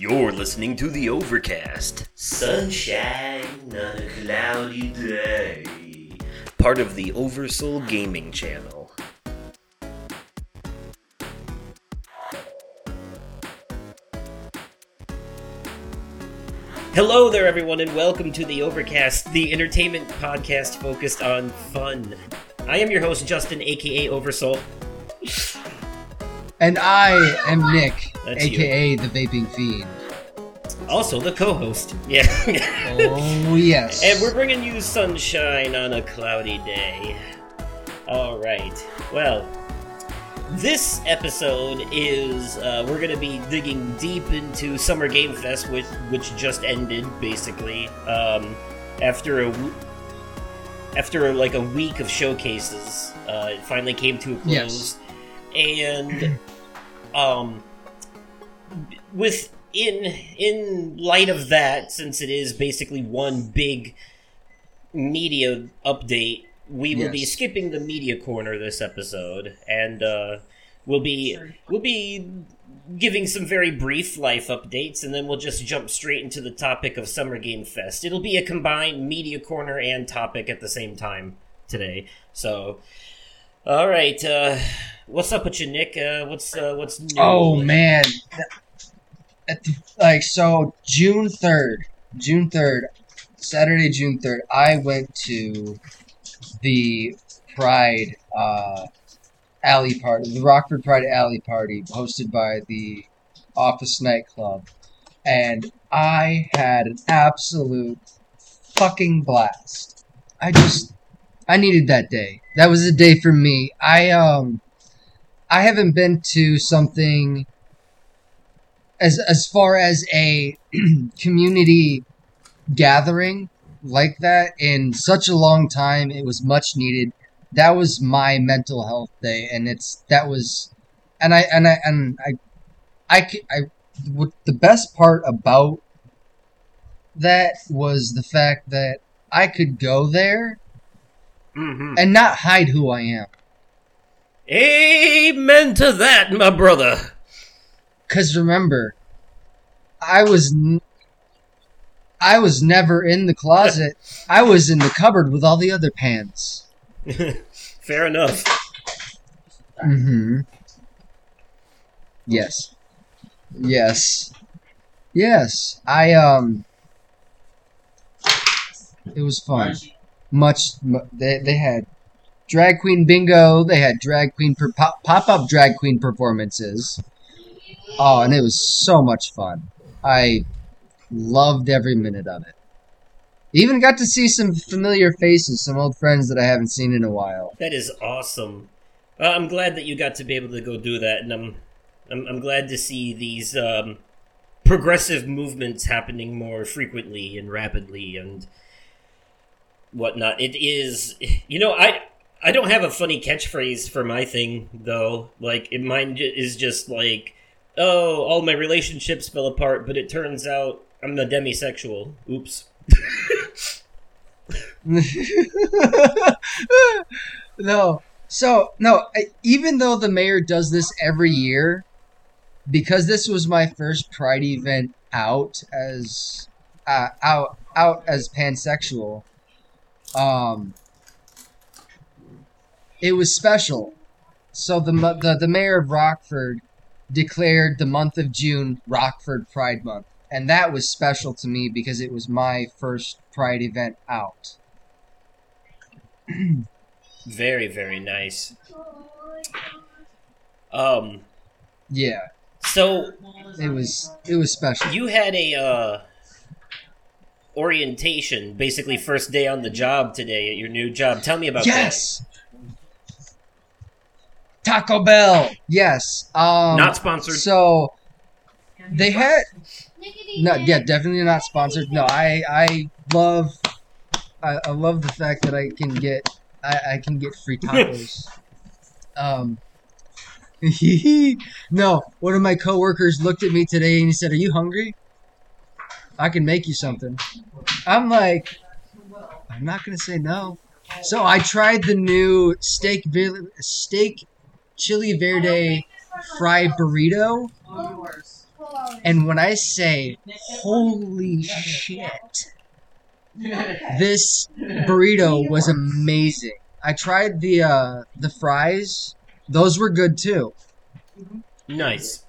You're listening to the Overcast. Sunshine on a cloudy day. Part of the Oversoul Gaming Channel. Hello there, everyone, and welcome to the Overcast, the entertainment podcast focused on fun. I am your host, Justin, aka Oversoul. And I am Nick, That's you. aka the Vaping Fiend. Also, the co host. Yeah. Oh, yes. And we're bringing you sunshine on a cloudy day. All right. Well, this episode is uh, we're going to be digging deep into Summer Game Fest, which which just ended basically um, after a w- after like a week of showcases. Uh, it finally came to a close, yes. and um, with in in light of that, since it is basically one big media update, we will be skipping the media corner this episode, and uh, we'll be we'll be giving some very brief life updates, and then we'll just jump straight into the topic of Summer Game Fest. It'll be a combined media corner and topic at the same time today. So, all right, uh, what's up with you, Nick? Uh, what's uh, what's new? oh man, At the- like so, June third, June third, Saturday, June third, I went to the Pride uh, Alley Party, the Rockford Pride Alley Party, hosted by the Office Nightclub, and I had an absolute fucking blast. I just, I needed that day. That was a day for me. I um. I haven't been to something as as far as a community gathering like that in such a long time. It was much needed. That was my mental health day, and it's that was, and I and I and I, I I, what the best part about that was the fact that I could go there hmm and not hide who I am. Amen to that, my brother. Cause remember, I was n- I was never in the closet. I was in the cupboard with all the other pants. Fair enough. Mm-hmm. Yes. Yes. Yes. I um. It was fun. Much. mu- They they had drag queen bingo. They had drag queen pop up drag queen performances. Oh, and it was so much fun. I loved every minute of it. Even got to see some familiar faces, some old friends that I haven't seen in a while. That is awesome. I'm glad that you got to be able to go do that, and I'm I'm, I'm glad to see these um, progressive movements happening more frequently and rapidly and whatnot. It is, you know, I I don't have a funny catchphrase for my thing though. Like, it, mine is just like, oh, all my relationships fell apart, but it turns out I'm a demisexual. Oops. no. So, no, I, even though the mayor does this every year, because this was my first pride event out as uh, out out as pansexual, um it was special. So the the the mayor of Rockford declared the month of June Rockford Pride Month, and that was special to me because it was my first pride event out. Very, very nice. Um, Yeah, so it was it was special. you had a uh, orientation, basically first day on the job today at your new job. Tell me about Yes. Taco Bell. Yes. Um. Not sponsored. So they had no yeah, definitely not sponsored. No, I I love I, I love the fact that I can get I, I can get free tacos. um no, one of my coworkers looked at me today and he said, "Are you hungry? I can make you something." I'm like, I'm not gonna say no. So I tried the new steak steak chili verde fried burrito. And when I say holy shit, this burrito was amazing. I tried the uh the fries. Those were good too. Nice.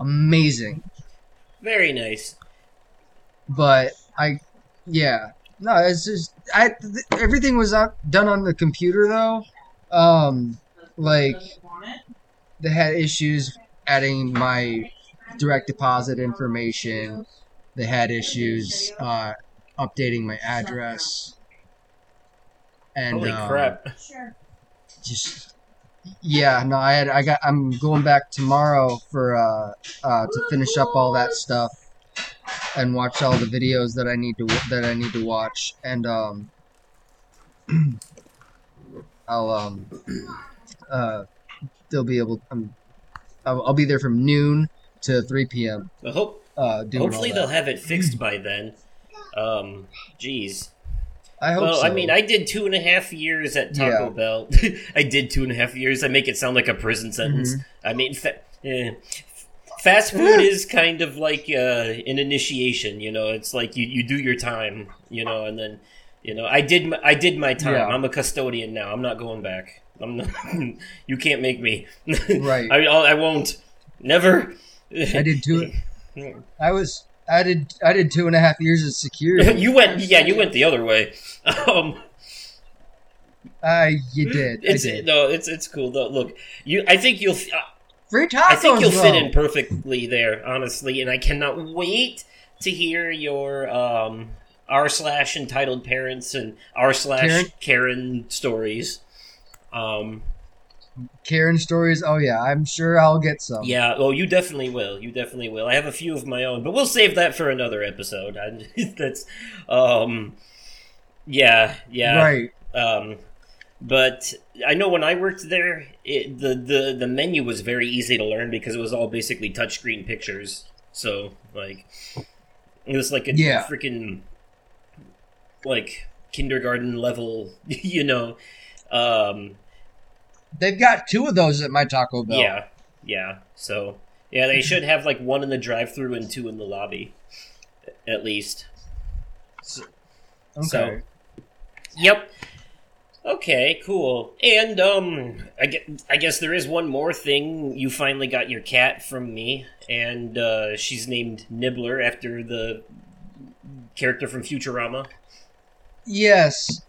Amazing. Very nice. But I yeah. No, it's just I th- everything was up, done on the computer though. Um like they had issues adding my direct deposit information. They had issues uh, updating my address. And Holy um, crap. Just yeah, no, I had I got I'm going back tomorrow for uh, uh, to finish up all that stuff and watch all the videos that I need to that I need to watch and um I'll um uh they'll be able um I'll, I'll be there from noon to 3 p.m. I hope uh hopefully they'll have it fixed by then. Um jeez. I hope Well, so. I mean, I did two and a half years at Taco Yeah. Bell. I did two and a half years. I make it sound like a prison sentence. Mm-hmm. I mean, fa- eh. fast food is kind of like uh, an initiation. You know, it's like you, you do your time. You know, and then you know, I did my, I did my time. Yeah. I'm a custodian now. I'm not going back. I'm not. you can't make me. Right. I I won't. Never. I did two I was I did I did two and a half years of security. you went. Yeah, you went the other way. Um. I you did. It's did. no, it's it's cool though. Look, you. I think you'll. Free tacos. I think you'll fit in perfectly there, honestly, and I cannot wait to hear your um r slash entitled parents and r slash Karen? Karen stories. Um, Karen stories. Oh yeah, I'm sure I'll get some. yeah. Oh, you definitely will. You definitely will. I have a few of my own, but we'll save that for another episode. That's um, yeah, yeah. Right. Um, but I know when I worked there, it, the, the the menu was very easy to learn because it was all basically touchscreen pictures. So like, it was like a Yeah. freaking like kindergarten level, you know. Um, They've got two of those at my Taco Bell. yeah, yeah. So yeah, they should have like one in the drive-through and two in the lobby, at least. Okay. So, yep. Okay, cool. And um, I guess, I guess there is one more thing. You finally got your cat from me, and uh, she's named Nibbler after the character from Futurama. Yes.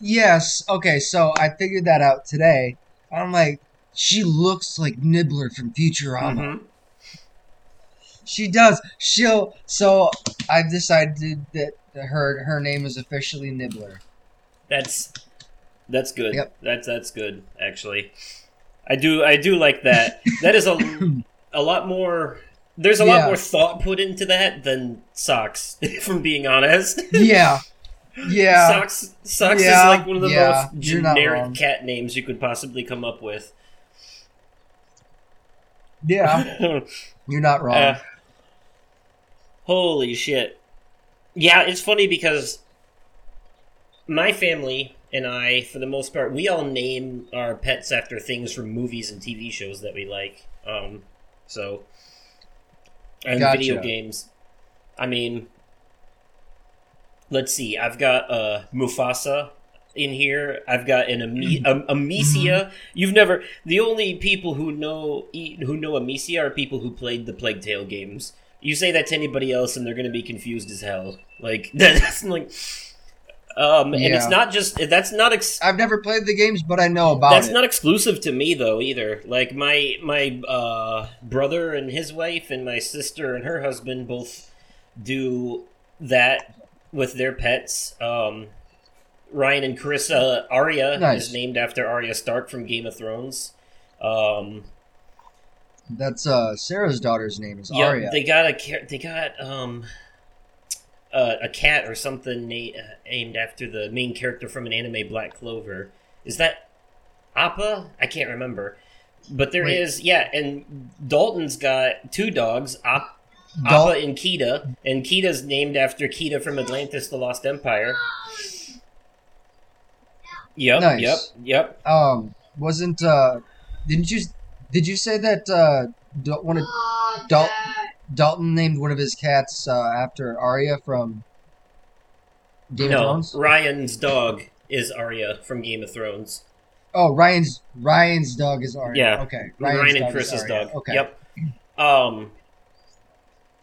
Yes. Okay, so I figured that out today. I'm like, she looks like Nibbler from Futurama. Mhm. She does. She'll. So I've decided that her her name is officially Nibbler. That's that's good. Yep. That's that's good. Actually, I do I do like that. that is a a lot more. There's a lot more thought put into that than socks. From being honest. Yeah. Yeah. Socks Socks Yeah, is like one of the yeah, most generic cat names you could possibly come up with. Yeah. You're not wrong. Uh, holy shit. Yeah, it's funny because my family and I, for the most part, we all name our pets after things from movies and TV shows that we like. Um, so, and Gotcha. video games. I mean, let's see. I've got uh, Mufasa in here. I've got an Ame- um, Amicia. You've never. The only people who know who know Amicia are people who played the Plague Tale games. You say that to anybody else, and they're going to be confused as hell. Like that's like, um, and it's not just that's not ex- I've never played the games, but I know about that's it. not exclusive to me though either. Like my my uh, brother and his wife and my sister and her husband both do that with their pets. Um, Ryan and Carissa Arya Nice. is named after Arya Stark from Game of Thrones. Um, That's uh Sarah's daughter's name is yeah, Arya. they got a they got um uh, a cat or something na- uh, named after the main character from an anime Black Clover. Is that Appa? I can't remember. But there is Wait. yeah, and Dalton's got two dogs, Appa, Appa and Kita, and Kita's named after Kida from Atlantis: The Lost Empire. Yep, Nice. yep, yep. um wasn't uh didn't you did you say that uh don't want to Dal- Dalton named one of his cats uh, after Arya from Game no, of Thrones. Ryan's dog is Arya from Game of Thrones. Oh, Ryan's Ryan's dog is Arya. Yeah. Okay. Ryan and Chris's dog. Okay. Yep. Um.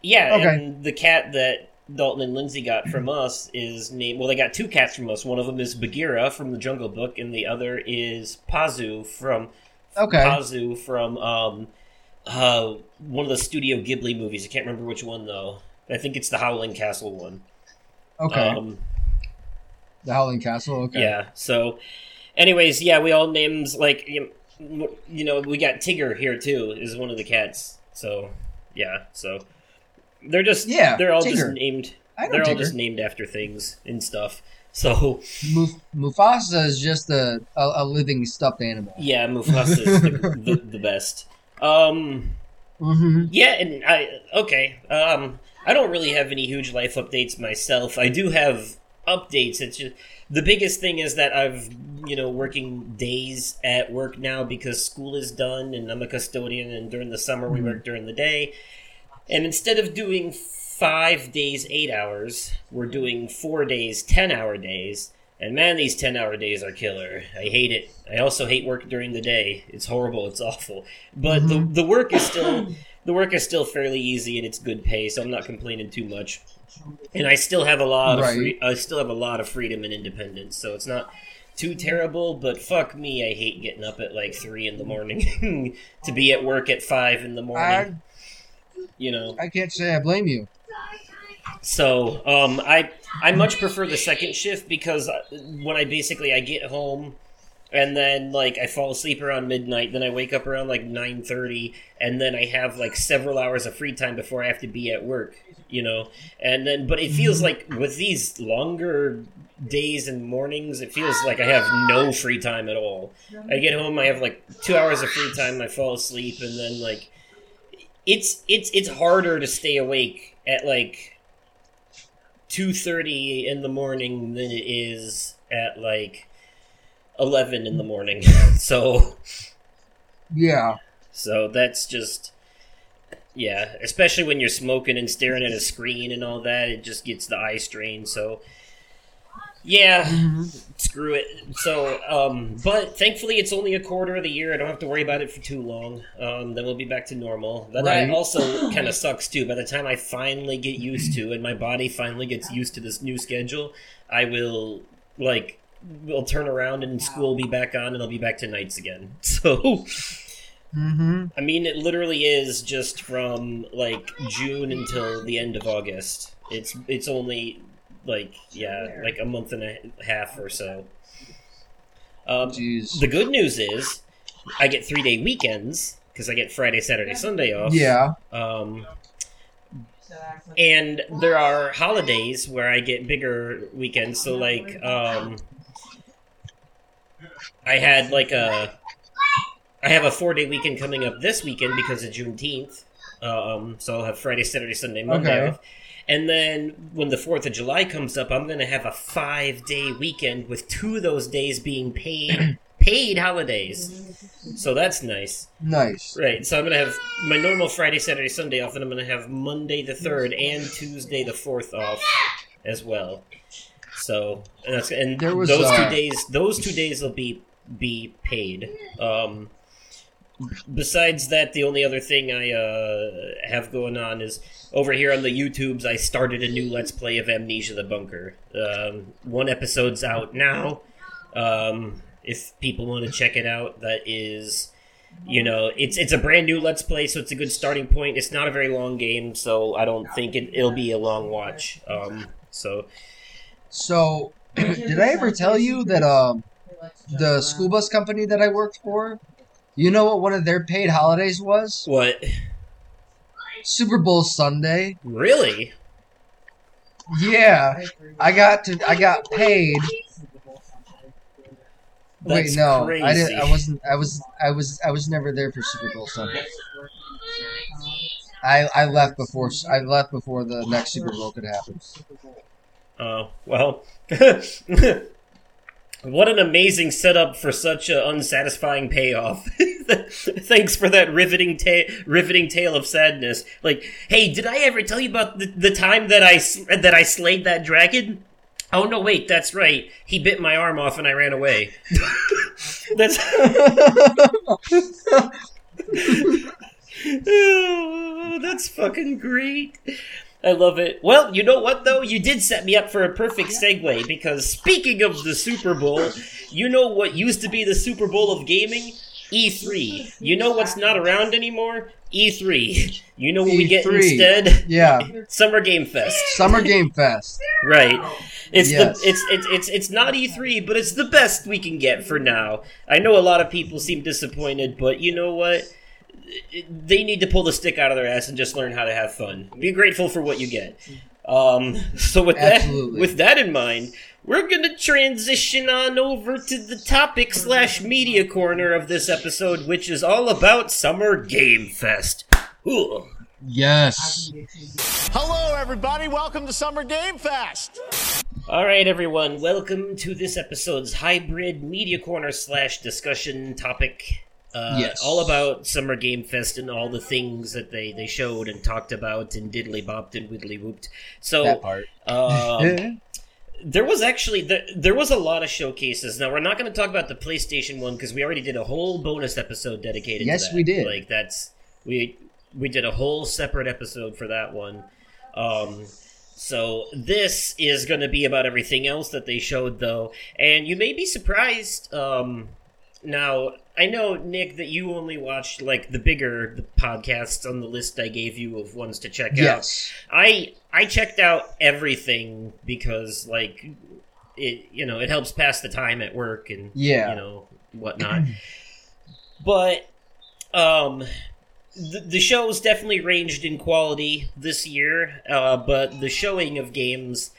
Yeah, Okay. and the cat that Dalton and Lindsay got from us is named. Well, they got two cats from us. One of them is Bagheera from the Jungle Book, and the other is Pazu from Okay. Pazu from um, uh, one of the Studio Ghibli movies. I can't remember which one though. I think it's the Howling Castle one. Okay. Um, the Howling Castle. Okay. Yeah. So, anyways, yeah, we all names like you know, you know we got Tigger here too is one of the cats. So yeah. So they're just Yeah, they're all just named I know they're all just named after things and stuff. So Muf- Mufasa is just a, a, a living stuffed animal. yeah, Mufasa is the, the, the best. Um. Mm-hmm. Yeah, and I okay. Um, I don't really have any huge life updates myself. I do have updates. It's just the biggest thing is that I've you know working days at work now because school is done and I'm a custodian. And during the summer we Mhm. work during the day, and instead of doing five days eight hours, we're doing four days ten hour days. And man, these 10 hour days are killer. I hate it. I also hate work during the day. It's horrible. It's awful. But Mhm. the, the work is still the work is still fairly easy and it's good pay, so I'm not complaining too much. And I still have a lot Right. of free, I still have a lot of freedom and independence, so it's not too terrible. But fuck me, I hate getting up at like three in the morning to be at work at five in the morning. You know, I can't say I blame you. so um, I I much prefer the second shift because uh, when I basically I get home and then like I fall asleep around midnight, then I wake up around like nine thirty, and then I have like several hours of free time before I have to be at work. You know, and then but it feels like with these longer days and mornings, it feels like I have no free time at all. I get home, I have like two hours of free time, I fall asleep, and then like it's it's it's harder to stay awake at like two thirty in the morning than it is at like eleven in the morning. so Yeah. so that's just yeah, especially when you're smoking and staring at a screen and all that, it just gets the eye strain. So yeah, Mhm. screw it. So, um, but thankfully, it's only a quarter of the year. I don't have to worry about it for too long. Um, then we'll be back to normal. That Right. also kind of sucks too. By the time I finally get used to, and my body finally gets used to this new schedule, I will like we'll turn around and school will be back on, and I'll be back to nights again. So. Mm-hmm. I mean, it literally is just from like June until the end of August. It's it's only like yeah, like a month and a half or so. Um, Jeez. the good news is, I get three day weekends because I get Friday, Saturday, Sunday off. Yeah. Um, and there are holidays where I get bigger weekends. So like, um, I had like a, I have a four day weekend coming up this weekend because of Juneteenth. Um, so I'll have Friday, Saturday, Sunday, Monday Okay. off. And then when the Fourth of July comes up, I'm going to have a five day weekend with two of those days being paid paid holidays. So that's nice. Nice. Right. So I'm gonna have my normal Friday, Saturday, Sunday off, and I'm gonna have Monday the third and Tuesday the fourth off as well. So and, that's, and There was, those uh, two days, those two days will be be paid. Um, besides that, the only other thing I uh, have going on is over here on the YouTubes. I started a new Let's Play of Amnesia: The Bunker. Um, one episode's out now. Um, if people want to check it out, that is you know it's it's a brand new let's play so it's a good starting point it's not a very long game so i don't think it, it'll be a long watch um so So, did I ever tell you that um the school bus company that I worked for, you know what one of their paid holidays was? what Super Bowl Sunday. really Yeah, I got to. I got paid. That's Wait, no, crazy. I didn't. I wasn't. I was. I was. I was never there for Super Bowl Sunday. I I left before. I left before the next Super Bowl could happen. oh well What an amazing setup for such an unsatisfying payoff. Thanks for that riveting ta- riveting tale of sadness. Like, hey, did I ever tell you about the, the time that I that I slayed that dragon? Oh no, wait, that's right. He bit my arm off and I ran away. that's Oh, that's fucking great. I love it. Well, you know what though? You did set me up for a perfect segue because speaking of the Super Bowl, you know what used to be the Super Bowl of gaming? E3. You know what's not around anymore? E3. You know what we get instead? Yeah, Summer Game Fest. Summer Game Fest. Right. It's Yes. the it's, it's it's it's not E3, but it's the best we can get for now. I know a lot of people seem disappointed, but you know what? They need to pull the stick out of their ass and just learn how to have fun. Be grateful for what you get. Um, so with Absolutely. that with that in mind, we're gonna transition on over to the topic slash media corner of this episode, which is all about Summer Game Fest. Ooh. Yes. Hello, everybody. Welcome to Summer Game Fest. All right, everyone. Welcome to this episode's hybrid media corner slash discussion topic. Uh, Yes. All about Summer Game Fest and all the things that they, they showed and talked about and diddly bopped and widdly whooped. So, That part. um, there was actually there, there was a lot of showcases. Now we're not going to talk about the PlayStation one because we already did a whole bonus episode dedicated. Yes, to that. we did. Like that's we we did a whole separate episode for that one. Um, so this is going to be about everything else that they showed, though, and you may be surprised. Um, now I know Nick that you only watched like the bigger podcasts on the list I gave you of ones to check out. yes. I I checked out everything because like it you know it helps pass the time at work and Yeah. you know whatnot. but um the, the shows definitely ranged in quality this year, uh, but the showing of games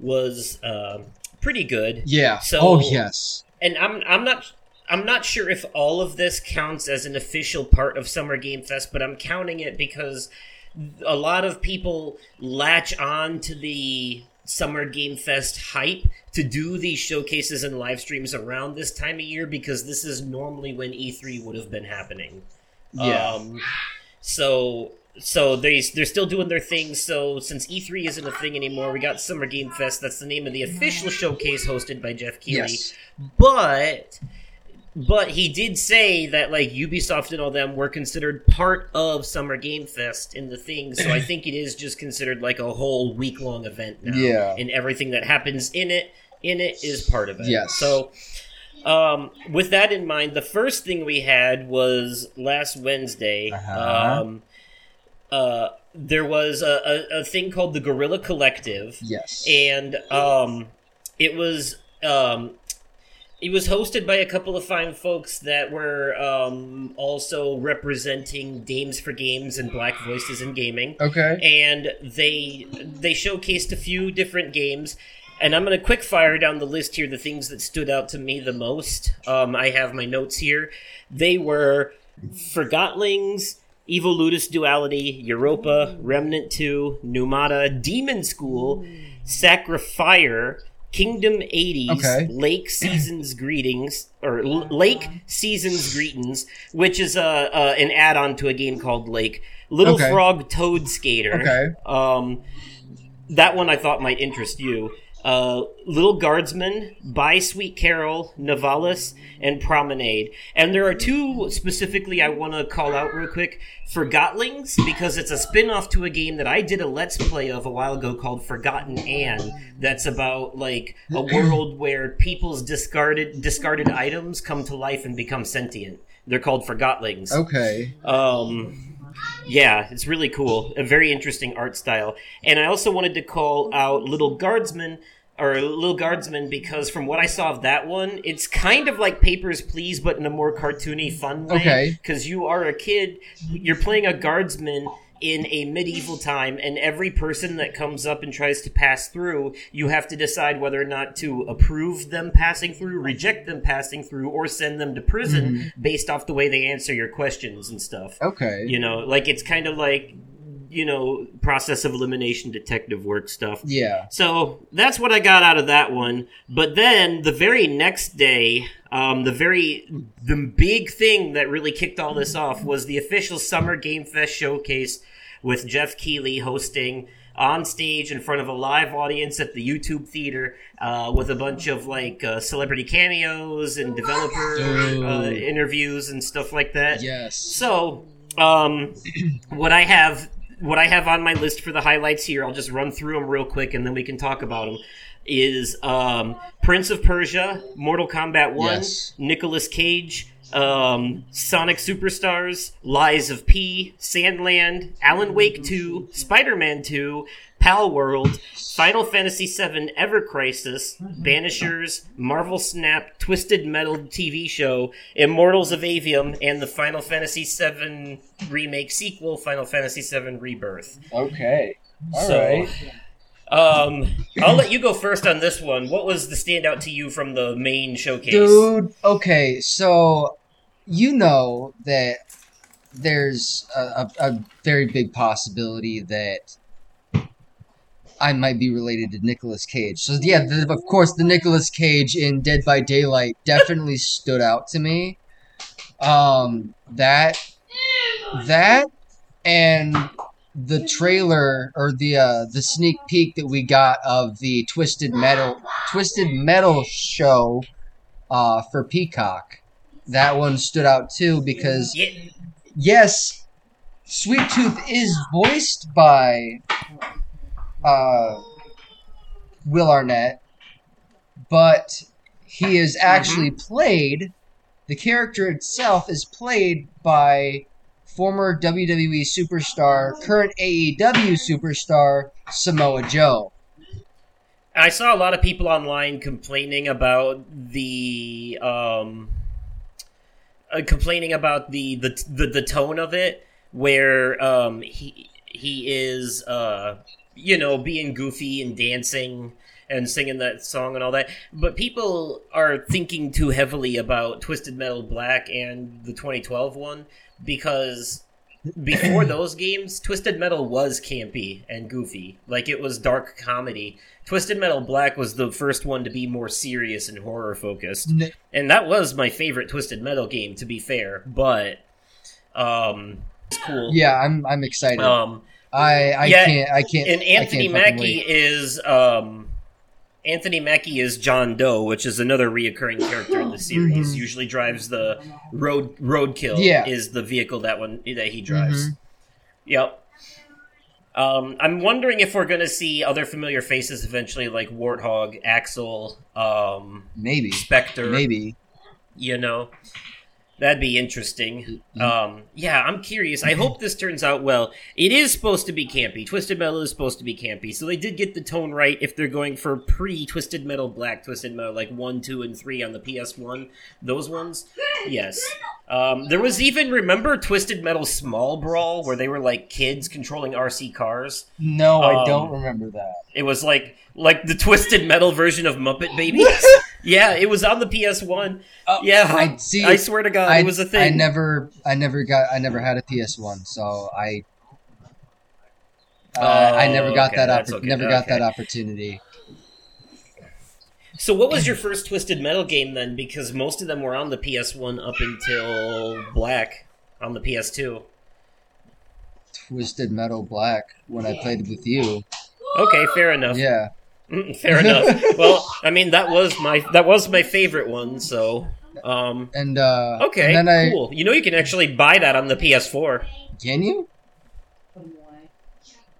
was uh, pretty good. Yeah. So- oh yes. And I'm I'm not I'm not sure if all of this counts as an official part of Summer Game Fest, but I'm counting it because a lot of people latch on to the Summer Game Fest hype to do these showcases and live streams around this time of year because this is normally when E3 would have been happening. Yeah. Um, so so they they're still doing their thing. So since E3 isn't a thing anymore, we got Summer Game Fest. That's the name of the official showcase hosted by Geoff Keighley. yes. But but he did say that like Ubisoft and all them were considered part of Summer Game Fest in the thing. So I think it is just considered like a whole week long event now. Yeah. And everything that happens in it in it is part of it. Yes. So um, with that in mind, the first thing we had was last Wednesday. Uh-huh. Um, uh, there was a, a, a thing called the Guerrilla Collective Yes. and um, it was um, it was hosted by a couple of fine folks that were um, also representing Dames for Games and Black Voices in Gaming, okay. and they they showcased a few different games. And I'm going to quick fire down the list here the things that stood out to me the most. Um, I have my notes here. They were Forgotlings, Evolutus Duality, Europa, Remnant 2, Numata, Demon School, Sacrifire, Kingdom 80s, Okay. Lake Seasons Greetings, or L- Lake Seasons Greetings, which is uh, uh, an add on to a game called Lake. Little Okay. Frog Toad Skater. Okay. Um, that one I thought might interest you. Uh, Little Guardsman, Bye Sweet Carole, Navalis, and Promenade. And there are two specifically I want to call out real quick. Forgotlings, because it's a spin off to a game that I did a Let's Play of a while ago called Forgotten Anne. That's about, like, a world where people's discarded, discarded items come to life and become sentient. They're called Forgotlings. Okay. Um, yeah, it's really cool. A very interesting art style. And I also wanted to call out Little Guardsman or Little Guardsman because from what I saw of that one, it's kind of like Papers Please, but in a more cartoony, fun way. Okay. Because you are a kid, you're playing a guardsman in a medieval time, and every person that comes up and tries to pass through, you have to decide whether or not to approve them passing through, reject them passing through, or send them to prison mm-hmm. based off the way they answer your questions and stuff. Okay. You know, like it's kind of like you know, process of elimination detective work stuff. Yeah. So that's what I got out of that one. But then the very next day, um, the very the big thing that really kicked all this off was the official Summer Game Fest showcase with Geoff Keighley hosting on stage in front of a live audience at the YouTube theater uh, with a bunch of like uh, celebrity cameos and developer uh, interviews and stuff like that. Yes. So, um, what I have, what I have on my list for the highlights here, I'll just run through them real quick and then we can talk about them. Is um, Prince of Persia, Mortal Kombat 1, yes. Nicolas Cage, um, Sonic Superstars, Lies of P, Sand Land, Alan Wake 2, Spider Man 2, Palworld, Final Fantasy VII Ever Crisis, Banishers, Marvel Snap, Twisted Metal TV show, Immortals of Aveum, and the Final Fantasy VII remake sequel, Final Fantasy VII Rebirth. Okay. all so, right. Um, I'll let you go first on this one. What was the standout to you from the main showcase? Dude, okay, so you know that there's a, a, a very big possibility that I might be related to Nicolas Cage. So yeah, the, of course, the Nicolas Cage in Dead by Daylight definitely stood out to me. Um, that that and the trailer or the uh, the sneak peek that we got of the Twisted Metal Twisted Metal show uh, for Peacock. That one stood out too because yes, Sweet Tooth is voiced by uh, Will Arnett, but he is actually played. The character itself is played by former WWE superstar, current AEW superstar Samoa Joe. I saw a lot of people online complaining about the um, uh, complaining about the, the the the tone of it, where um he he is uh you know being goofy and dancing and singing that song and all that, but people are thinking too heavily about Twisted Metal Black and the 2012 one because before those games, Twisted Metal was campy and goofy. Like it was dark comedy. Twisted Metal Black was the first one to be more serious and horror focused. And that was my favorite Twisted Metal game, to be fair. But um it's cool. Yeah, I'm I'm excited. Um I I yeah, can't I can't. and Anthony can't Mackie is um Anthony Mackie is John Doe, which is another reoccurring character in the series. Mhm. Usually drives the road roadkill. Yeah. is the vehicle that one that he drives. Mhm. Yep. Um, I'm wondering if we're gonna see other familiar faces eventually, like Warthog, Axel, um, Maybe. Spectre. Maybe. You know, that'd be interesting. Um, yeah, I'm curious. I hope this turns out well. It is supposed to be campy. Twisted Metal is supposed to be campy, so they did get the tone right. If they're going for pre Twisted Metal Black, Twisted Metal like one, two, and three on the PS1, those ones, yes. Um, there was even remember Twisted Metal Small Brawl where they were like kids controlling RC cars. No, I Um, don't remember that. It was like like the Twisted Metal version of Muppet Babies. yeah, it was on the PS1. Oh, yeah, I see. I swear to God, I, it was a thing. I never, I never got, I never had a PS One, so I, uh, I never Oh, got okay, that, oppor- okay, never got okay. that opportunity. So, what was your first Twisted Metal game then? Because most of them were on the PS1 up until Black on the PS2. Twisted Metal Black when I played with you. Okay, fair enough. Yeah, fair enough. well, I mean that was my that was my favorite one. So, um, and uh, okay, and then cool. You know, you can actually buy that on the PS4. Can you?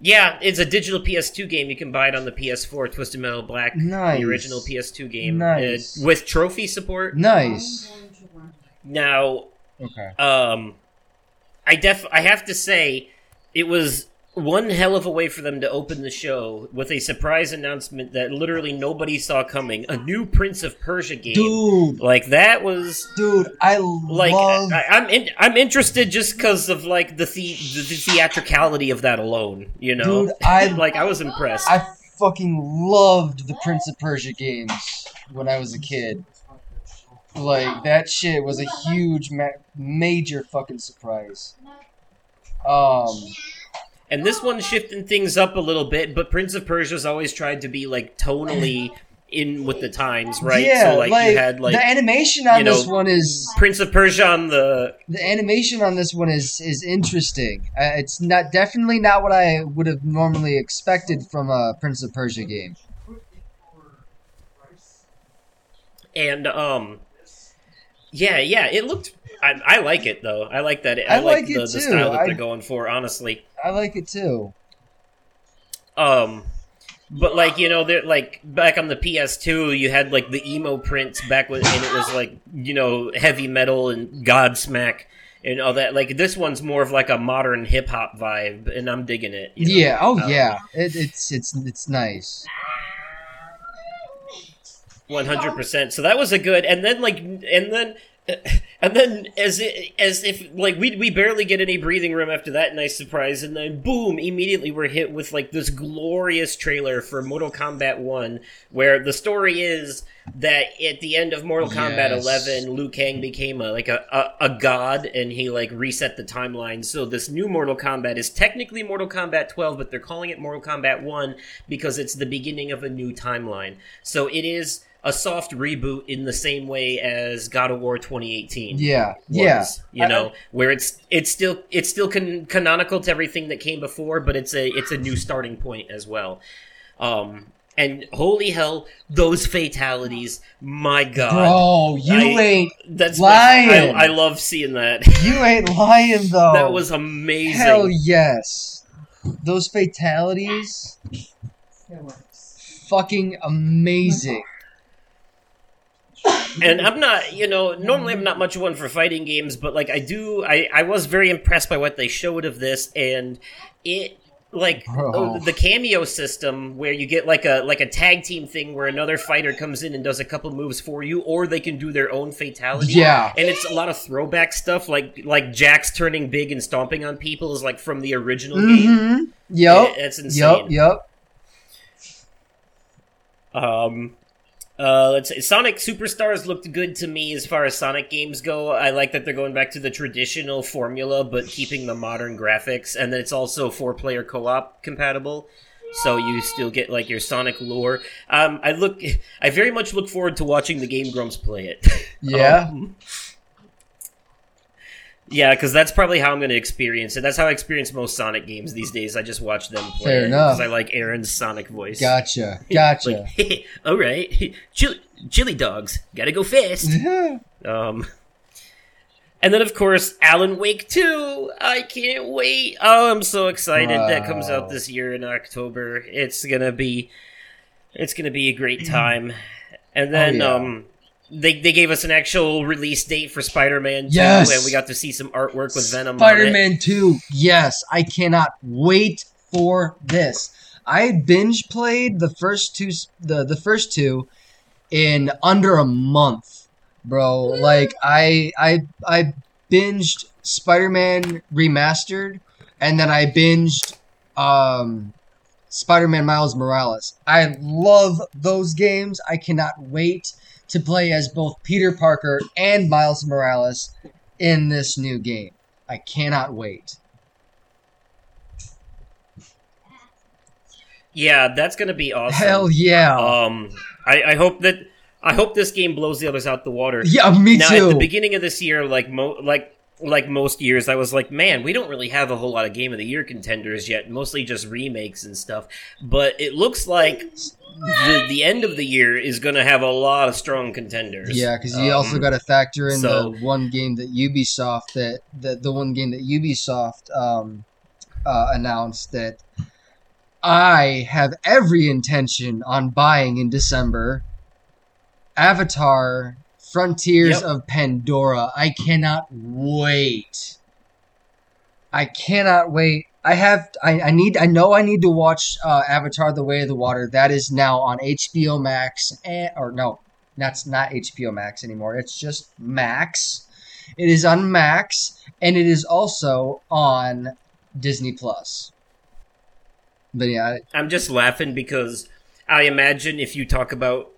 Yeah, it's a digital PS2 game. You can buy it on the PS4. Twisted Metal Black, Nice. the original PS2 game, Nice. uh, with trophy support. Nice. Now, Okay. um, I def I have to say, it was one hell of a way for them to open the show with a surprise announcement that literally nobody saw coming. A new Prince of Persia game. Dude, Like that was dude, I like love. I, I'm in, I'm interested just because of like the, the the theatricality of that alone. You know, Dude, I- like I was impressed. I fucking loved the Prince of Persia games when I was a kid. Like that shit was a huge, ma- major fucking surprise. Um, and this one's shifting things up a little bit. But Prince of Persia's always tried to be like tonally in with the times, right? Yeah, so like, you had like the animation on you know, this one is Prince of Persia on the the animation on this one is is interesting. Uh, it's not definitely not what I would have normally expected from a Prince of Persia game. and um, yeah, yeah, it looked. I, I like it though. I like that. I, I like, like the, the style that I- they're going for. Honestly, I like it too. um, but like you know, they're like back on the PS2, you had like the emo Prince back when, and it was like you know heavy metal and Godsmack and all that. Like this one's more of like a modern hip hop vibe, and I'm digging it. you know? Yeah. Oh Um, yeah. It, it's it's it's nice. One hundred percent. So that was a good, and then like, and then, and then as it, as if like we we barely get any breathing room after that nice surprise, and then boom, immediately we're hit with like this glorious trailer for Mortal Kombat One, where the story is that at the end of Mortal Kombat Yes. Eleven, Liu Kang became a like a, a a god, and he like reset the timeline. So this new Mortal Kombat is technically Mortal Kombat Twelve, but they're calling it Mortal Kombat One because it's the beginning of a new timeline. So it is a soft reboot in the same way as God of War 2018 Yeah. was, Yeah. you I- know, where it's it's still it's still can, canonical to everything that came before, but it's a it's a new starting point as well. Um, and holy hell, those fatalities! My God, Bro, you I- ain't that's lying. I, I love seeing that. you ain't lying though. that was amazing. hell yes. Those fatalities, fucking amazing. And I'm not, you know, normally I'm not much of one for fighting games, but like I do, I I was very impressed by what they showed of this, and it like oh, the cameo system where you get like a like a tag team thing where another fighter comes in and does a couple moves for you, or they can do their own fatality. Yeah. and it's a lot of throwback stuff, like like jack's turning big and stomping on people is like from the original game. Mm-hmm. Yep. It's insane. Yep. Yep. Um, uh, let's say Sonic Superstars looked good to me as far as Sonic games go. I like that they're going back to the traditional formula, but keeping the modern graphics, and that it's also four-player co-op compatible. So you still get like your Sonic lore. Um, I look, I very much look forward to watching the Game Grumps play it. Yeah. Um, yeah, because that's probably how I'm going to experience it. That's how I experience most Sonic games these days. I just watch them play Fair enough. because I like Arin's Sonic voice. Gotcha. Gotcha. Like, all right, chili, chili dogs, gotta go fast. um, and then of course Alan Wake two. I can't wait. Oh, I'm so excited that comes out this year in October. It's gonna be, it's gonna be a great time. And then Oh, yeah. um. They, they gave us an actual release date for Spider-Man 2, Yes! and we got to see some artwork with Venom on it. Spider-Man 2. Yes, I cannot wait for this. I binge played the first two the the first two in under a month, bro. Like I I I binged Spider-Man remastered and then I binged um Spider-Man Miles Morales. I love those games. I cannot wait to play as both Peter Parker and Miles Morales in this new game. I cannot wait. Yeah, that's gonna be awesome. Hell yeah. Um, I, I hope that I hope this game blows the others out the water. yeah, me now, too. at the beginning of this year, like mo- like like most years, I was like, man, we don't really have a whole lot of game of the year contenders yet. Mostly just remakes and stuff. But it looks like the the end of the year is going to have a lot of strong contenders. yeah, because you Um, also got to factor in so- the one game that Ubisoft that, that the one game that Ubisoft um, uh, announced that I have every intention on buying in December. Avatar: Frontiers Yep. of Pandora. I cannot wait. I cannot wait. I have. I, I need. I know. I need to watch uh, Avatar: The Way of the Water. That is now on HBO Max. And, or no, that's not HBO Max anymore. It's just Max. It is on Max, and it is also on Disney Plus. But yeah, I'm just laughing because I imagine if you talk about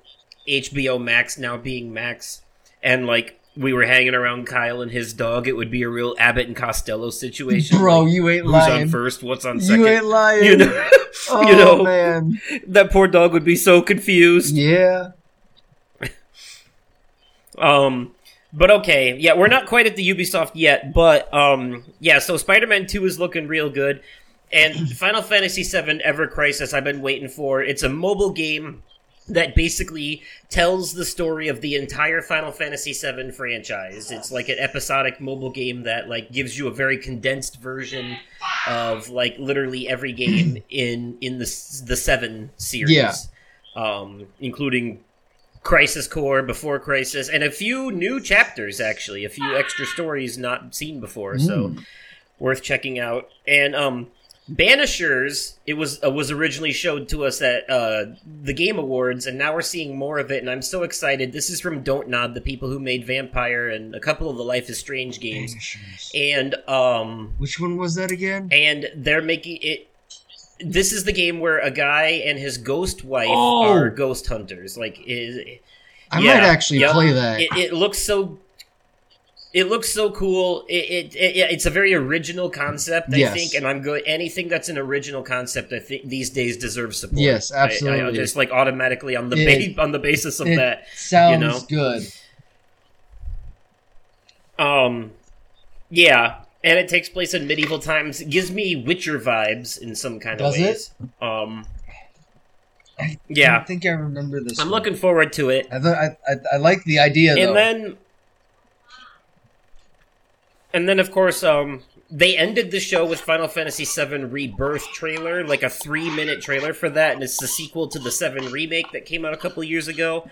HBO Max now being Max and like we were hanging around Kyle and his dog, it would be a real Abbott and Costello situation. Bro, Like, you ain't who's lying. on first? What's on second? You ain't lying. You know, oh, you know man. that poor dog would be so confused. Yeah. Um, but okay, yeah, we're not quite at the Ubisoft yet, but um, yeah. So Spider-Man Two is looking real good, and Final Fantasy VII Ever Crisis I've been waiting for. It's a mobile game that basically tells the story of the entire Final Fantasy VII franchise. It's like an episodic mobile game that like gives you a very condensed version of like literally every game in in the the Seven series. Yeah. Um, including Crisis Core, Before Crisis, and a few new chapters actually, a few extra stories not seen before, so Mm. worth checking out. And um Banishers, it was uh, was originally showed to us at uh, the Game Awards, and now we're seeing more of it, and I'm so excited. This is from Don't Nod, the people who made Vampire and a couple of the Life is Strange games, Banishers. and um, Which one was that again? and they're making it. This is the game where a guy and his ghost wife Oh! are ghost hunters. Like, is I yeah, might actually yep. play that. it, it looks so. It looks so cool. It, it, it it's a very original concept, I Yes. think, and I'm good. Anything that's an original concept, I think these days deserves support. Yes, I- I- absolutely. just like automatically on the It- ba- on the basis of it that. sounds know. good. Um, yeah, and it takes place in medieval times. It gives me Witcher vibes in some kind Does of it? ways. Um, I yeah, don't think I remember this. I'm one. looking forward to it. I, thought- I, I, I like the idea though. and then and then of course um they ended the show with Final Fantasy VII Rebirth trailer, like a three-minute trailer for that, and it's the sequel to the Seven remake that came out a couple years ago.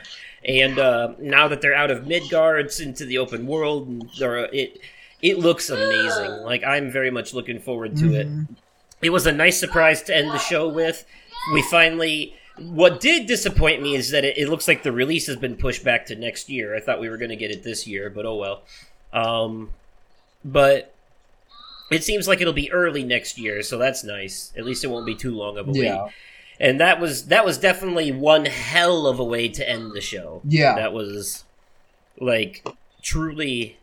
And uh, now that they're out of Midgar, it's into the open world, and they're, it it looks amazing. Like I'm very much looking forward to it. Mhm. It was a nice surprise to end the show with. We finally. What did disappoint me is that it, it looks like the release has been pushed back to next year. I thought we were going to get it this year, but oh well. Um, but it seems like it'll be early next year, so that's nice. At least it won't be too long of a Yeah. wait. And that was that was definitely one hell of a way to end the show. Yeah. That was like truly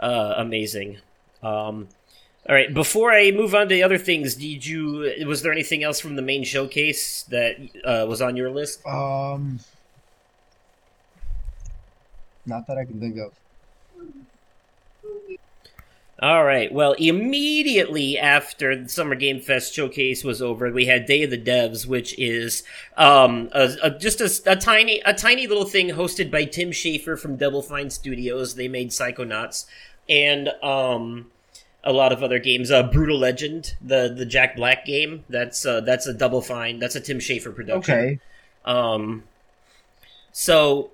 uh, amazing. Um, all right, before I move on to the other things, did you was there anything else from the main showcase that uh, was on your list? Um, not that I can think of. All right. Well, immediately after the Summer Game Fest showcase was over, we had Day of the Devs, which is um, a, a, just a, a tiny, a tiny little thing hosted by Tim Schafer from Double Fine Studios. They made Psychonauts and um, a lot of other games. Uh, Brutal Legend, the the Jack Black game. That's uh, that's a Double Fine. That's a Tim Schafer production. Okay. Um, so,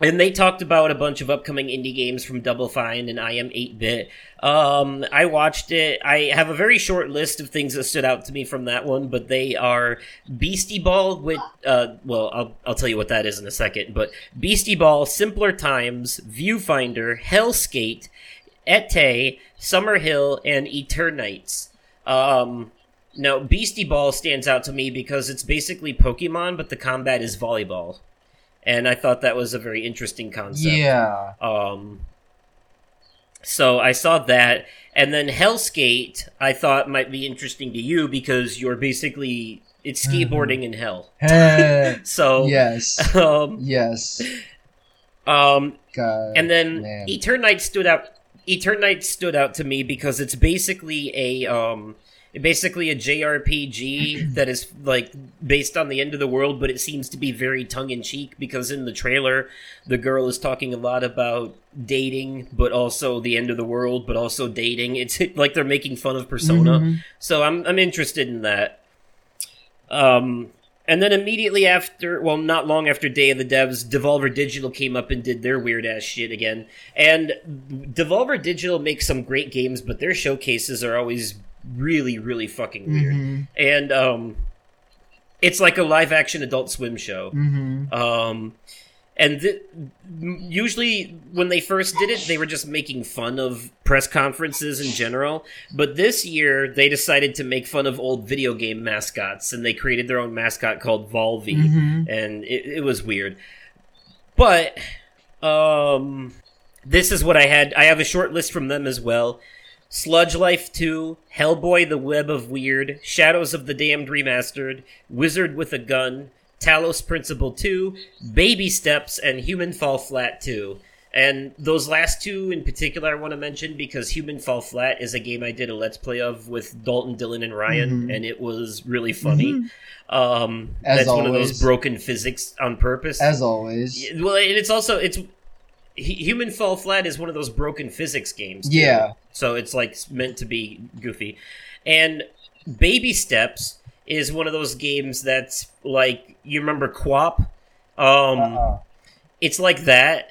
and they talked about a bunch of upcoming indie games from Double Fine and I Am 8 Bit. Um, I watched it. I have a very short list of things that stood out to me from that one, but they are Beastie Ball with, uh, well, I'll, I'll tell you what that is in a second, but Beastie Ball, Simpler Times, Viewfinder, Hellskate, Ete, Summer Hill, and Eternights. Um, now, Beastie Ball stands out to me because it's basically Pokemon, but the combat is volleyball. And I thought that was a very interesting concept. Yeah. Um, so I saw that, and then Hellskate I thought might be interesting to you because you're basically it's skateboarding in hell. So yes. um, Yes. um, God. and then man. Eternite stood out. Eternite stood out to me because it's basically a um, basically a JRPG that is like based on the end of the world, but it seems to be very tongue in cheek because in the trailer, the girl is talking a lot about dating, but also the end of the world, but also dating. It's like they're making fun of Persona. Mhm. So I'm I'm interested in that. Um, and then immediately after, well, not long after Day of the Devs, Devolver Digital came up and did their weird ass shit again. And Devolver Digital makes some great games, but their showcases are always really, really fucking weird. Mhm. And um, it's like a live action Adult Swim show. Mhm. Um, and th- usually when they first did it, they were just making fun of press conferences in general. But this year, they decided to make fun of old video game mascots, and they created their own mascot called Volvi, Mhm. and it, it was weird. But um, this is what I had. I have a short list from them as well. Sludge Life 2, Hellboy the Web of Weird, Shadows of the Damned Remastered, Wizard with a Gun, Talos Principle 2, Baby Steps, and Human Fall Flat 2. And those last two in particular I want to mention because Human Fall Flat is a game I did a Let's Play of with Dalton, Dylan, and Ryan, Mhm. and it was really funny. Um, Mm-hmm. As that's one of those broken physics on purpose. As always. Well, and it's also it's Hu- Human Fall Flat is one of those broken physics games. too. Yeah. So it's like meant to be goofy, and Baby Steps is one of those games that's like you remember QWOP. Um, Uh-uh. it's like that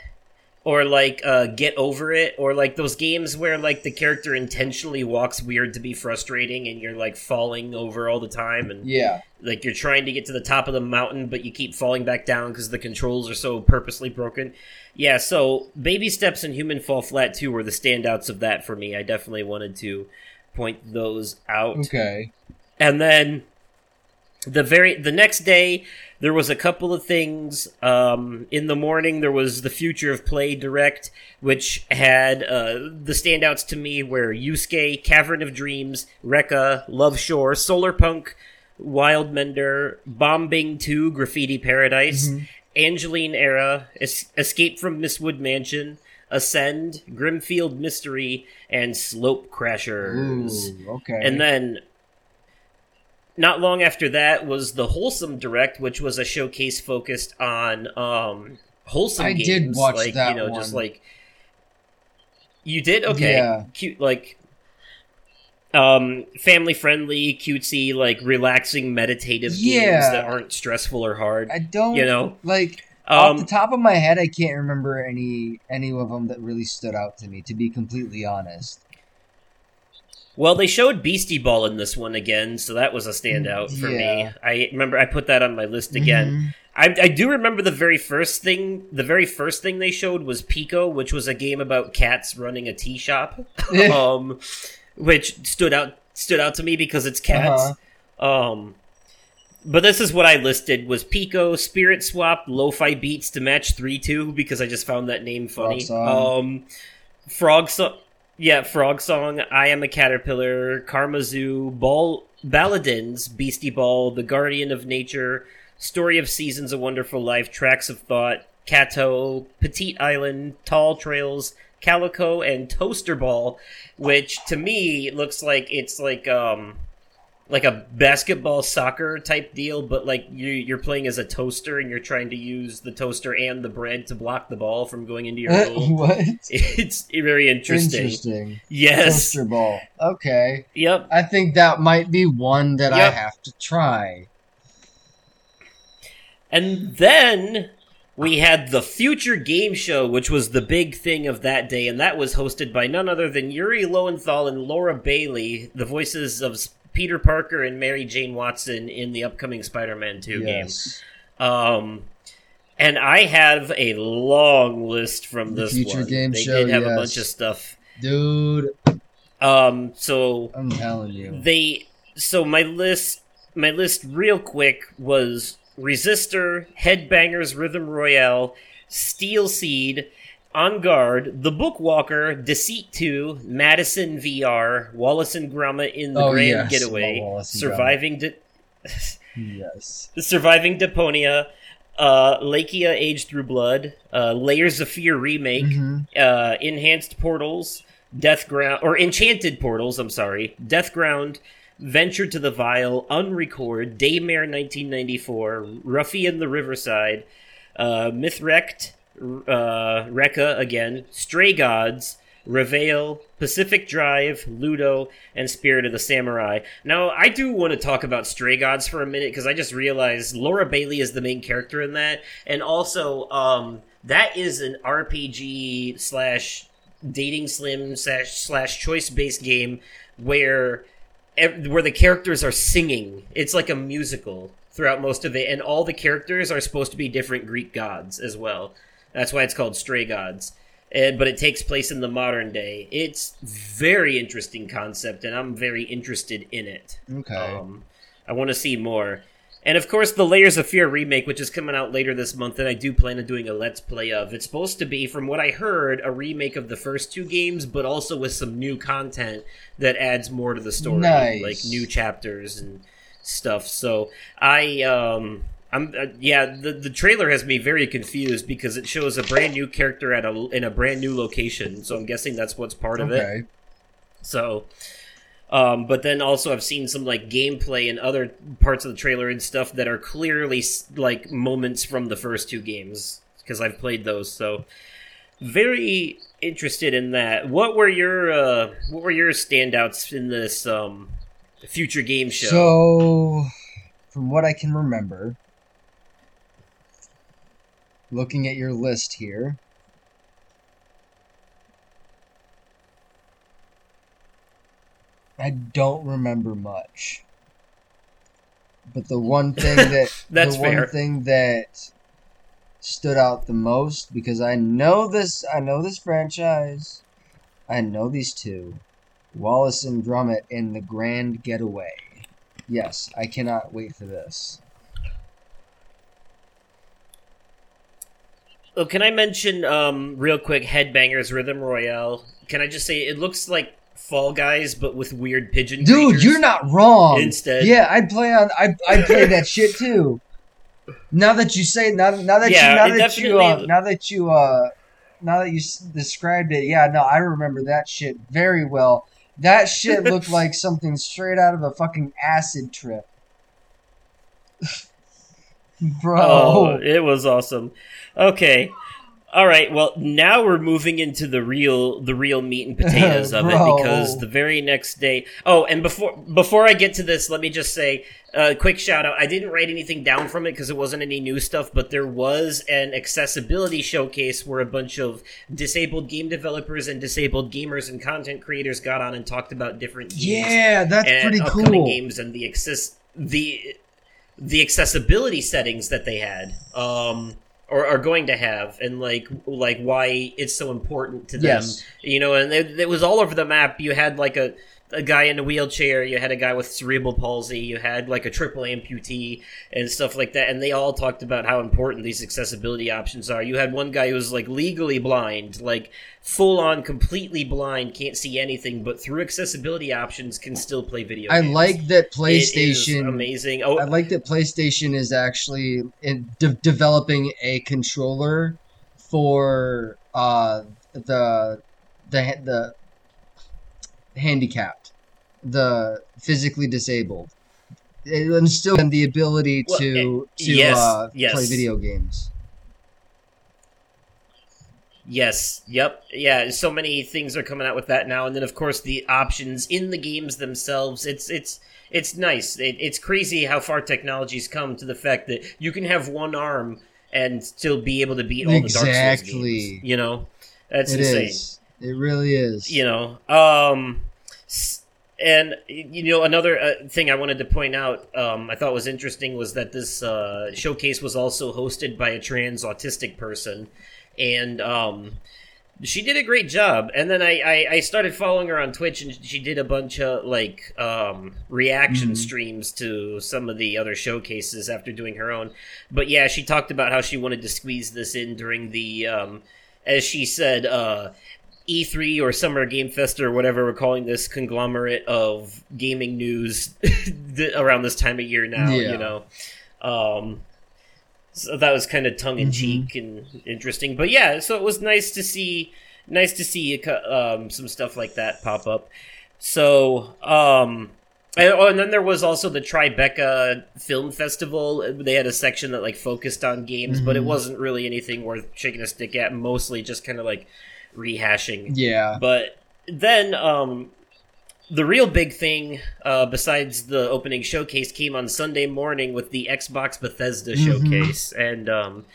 or like uh, get over it or like those games where like the character intentionally walks weird to be frustrating and you're like falling over all the time and Yeah. like you're trying to get to the top of the mountain but you keep falling back down because the controls are so purposely broken yeah so baby steps and human fall flat 2 were the standouts of that for me i definitely wanted to point those out Okay. and then the very the next day there was a couple of things um, in the morning there was the future of play direct which had uh, the standouts to me were Yusuke, Cavern of Dreams, Rekka, Love Shore, Solar Punk, Wild Mender, Bombing 2, Graffiti Paradise, Angeline Era, es- Escape from Mistwood Mansion, Ascend, Grimfield Mystery, and Slope Crashers. Ooh, okay. And then not long after that was the Wholesome Direct, which was a showcase focused on um wholesome I games. did watch like, that you know, just one. like you did? Okay. Yeah. Cute like um family friendly, cutesy, like relaxing meditative games Yeah. that aren't stressful or hard. I don't you know? like off Um the top of my head I can't remember any any of them that really stood out to me to be completely honest. Well, they showed Beastie Ball in this one again, so that was a standout for me. I remember I put that on my list again. I, I do remember the very first thing. The very first thing they showed was Pekoe, which was a game about cats running a tea shop, um, which stood out stood out to me because it's cats. Uh-huh. Um, but this is what I listed: was Pekoe, Spirit Swap, Lo-Fi Beats to match three two because I just found that name funny. Frog Song. Um, Frog Song, yeah, Frog Song. I am a caterpillar. Karma Zoo, Ball, Balladins, Beastie Ball, The Guardian of Nature, Story of Seasons, A Wonderful Life, Tracks of Thought, Cato, Petite Island, Tall Trails, Calico, and Toaster Ball, which to me looks like it's like um like a basketball soccer type deal, but like you you're playing as a toaster and you're trying to use the toaster and the bread to block the ball from going into your Uh, goal. what? It's very interesting. Interesting. Yes. Toaster ball. Okay. Yep. I think that might be one that I have to try. And then we had the Future Game Show, which was the big thing of that day, and that was hosted by none other than Yuri Lowenthal and Laura Bailey, the voices of Peter Parker and Mary Jane Watson in the upcoming Spider-Man 2 game. Yes. Um, and I have a long list from The this Future one. Game they Show, did have a bunch of stuff. Dude, Um, so I'm telling you. they so my list my list real quick was resistor headbangers rhythm royale steel seed on guard the bookwalker deceit 2 madison vr wallace and gromit in the Oh, grand yes, getaway surviving De- Yes. surviving deponia uh laika age through blood uh layers of fear remake Mhm. uh, enhanced portals, death ground or enchanted portals. I'm sorry, death ground, venture to the vile, unrecord, daymare 1994, Ruffy ruffian the riverside, uh, mythrect, uh, Rekka again, stray gods. Reveal, Pacific Drive, Ludo, and Spirit of the Samurai. Now, I do want to talk about Stray Gods for a minute because I just realized Laura Bailey is the main character in that, and also um, that is an RPG slash dating slim slash slash choice based game where where the characters are singing. It's like a musical throughout most of it, and all the characters are supposed to be different Greek gods as well. That's why it's called Stray Gods. And, but it takes place in the modern day. It's very interesting concept, and I'm very interested in it. Okay. Um, I want to see more. And of course, the Layers of Fear remake, which is coming out later this month, and I do plan on doing a Let's Play of. It's supposed to be, from what I heard, a remake of the first two games, but also with some new content that adds more to the story, Nice. like new chapters and stuff. So I, um, I'm, uh, yeah, the the trailer has me very confused because it shows a brand new character at a in a brand new location. So I'm guessing that's what's part of it. So, um, but then also I've seen some like gameplay and other parts of the trailer and stuff that are clearly like moments from the first two games because I've played those. So, very interested in that. What were your uh, what were your standouts in this um, future game show? So, from what I can remember, looking at your list here, I don't remember much. But the one thing that That's the fair. one thing that stood out the most because I know this I know this franchise. I know these two. Wallace and Gromit in the Grand Getaway. Yes, I cannot wait for this. Oh, can I mention um, real quick Headbangers Rhythm Royale? Can I just say it looks like Fall Guys but with weird pigeon Dude, creatures? you're not wrong. Instead. yeah, I'd play on. I I play that shit too. Now that you say, now now that Yeah, you now that you uh, now that you uh now that you s- described it, yeah, no, I remember that shit very well. That shit looked like something straight out of a fucking acid trip, bro. Oh, it was awesome. Okay. All right. Well, now we're moving into the real the real meat and potatoes of it because the very next day. Oh, and before before I get to this, let me just say a quick shout out. I didn't write anything down from it because it wasn't any new stuff, but there was an accessibility showcase where a bunch of disabled game developers and disabled gamers and content creators got on and talked about different games yeah, that's and pretty upcoming cool. games and the access the the accessibility settings that they had um or are going to have and like like why it's so important to them Yes. you know and it, it was all over the map you had like a a guy in a wheelchair you had a guy with cerebral palsy you had like a triple amputee and stuff like that and they all talked about how important these accessibility options are you had one guy who was like legally blind like full on completely blind can't see anything but through accessibility options can still play video I games. like that PlayStation. amazing oh I like that PlayStation is actually in de- developing a controller for uh, the the the handicapped, the physically disabled, and still and the ability Well, to eh, to yes, uh, yes. play video games. Yes. Yep. Yeah. So many things are coming out with that now, and then of course the options in the games themselves. It's it's it's nice. It, it's crazy how far technology's come to the fact that you can have one arm and still be able to beat all the Dark Souls Exactly. games. You know, that's It insane. is. It really is. you know um and you know another uh, thing i wanted to point out um, i thought was interesting was that this uh, showcase was also hosted by a trans autistic person and um, she did a great job and then I, I, I started following her on twitch and she did a bunch of like um, reaction Mhm. streams to some of the other showcases after doing her own but yeah she talked about how she wanted to squeeze this in during the um, as she said uh, E3 or Summer Game Fest or whatever we're calling this conglomerate of gaming news around this time of year now, Yeah. you know. Um, so that was kind of tongue in cheek and interesting, but yeah, so it was nice to see, nice to see um, some stuff like that pop up. So, um, and, oh, and then there was also the Tribeca Film Festival. They had a section that like focused on games, but it Mhm. wasn't really anything worth shaking a stick at. Mostly just kind of like rehashing. Yeah. But then, um, the real big thing, uh, besides the opening showcase, came on Sunday morning with the Xbox Bethesda Mhm. showcase, and um,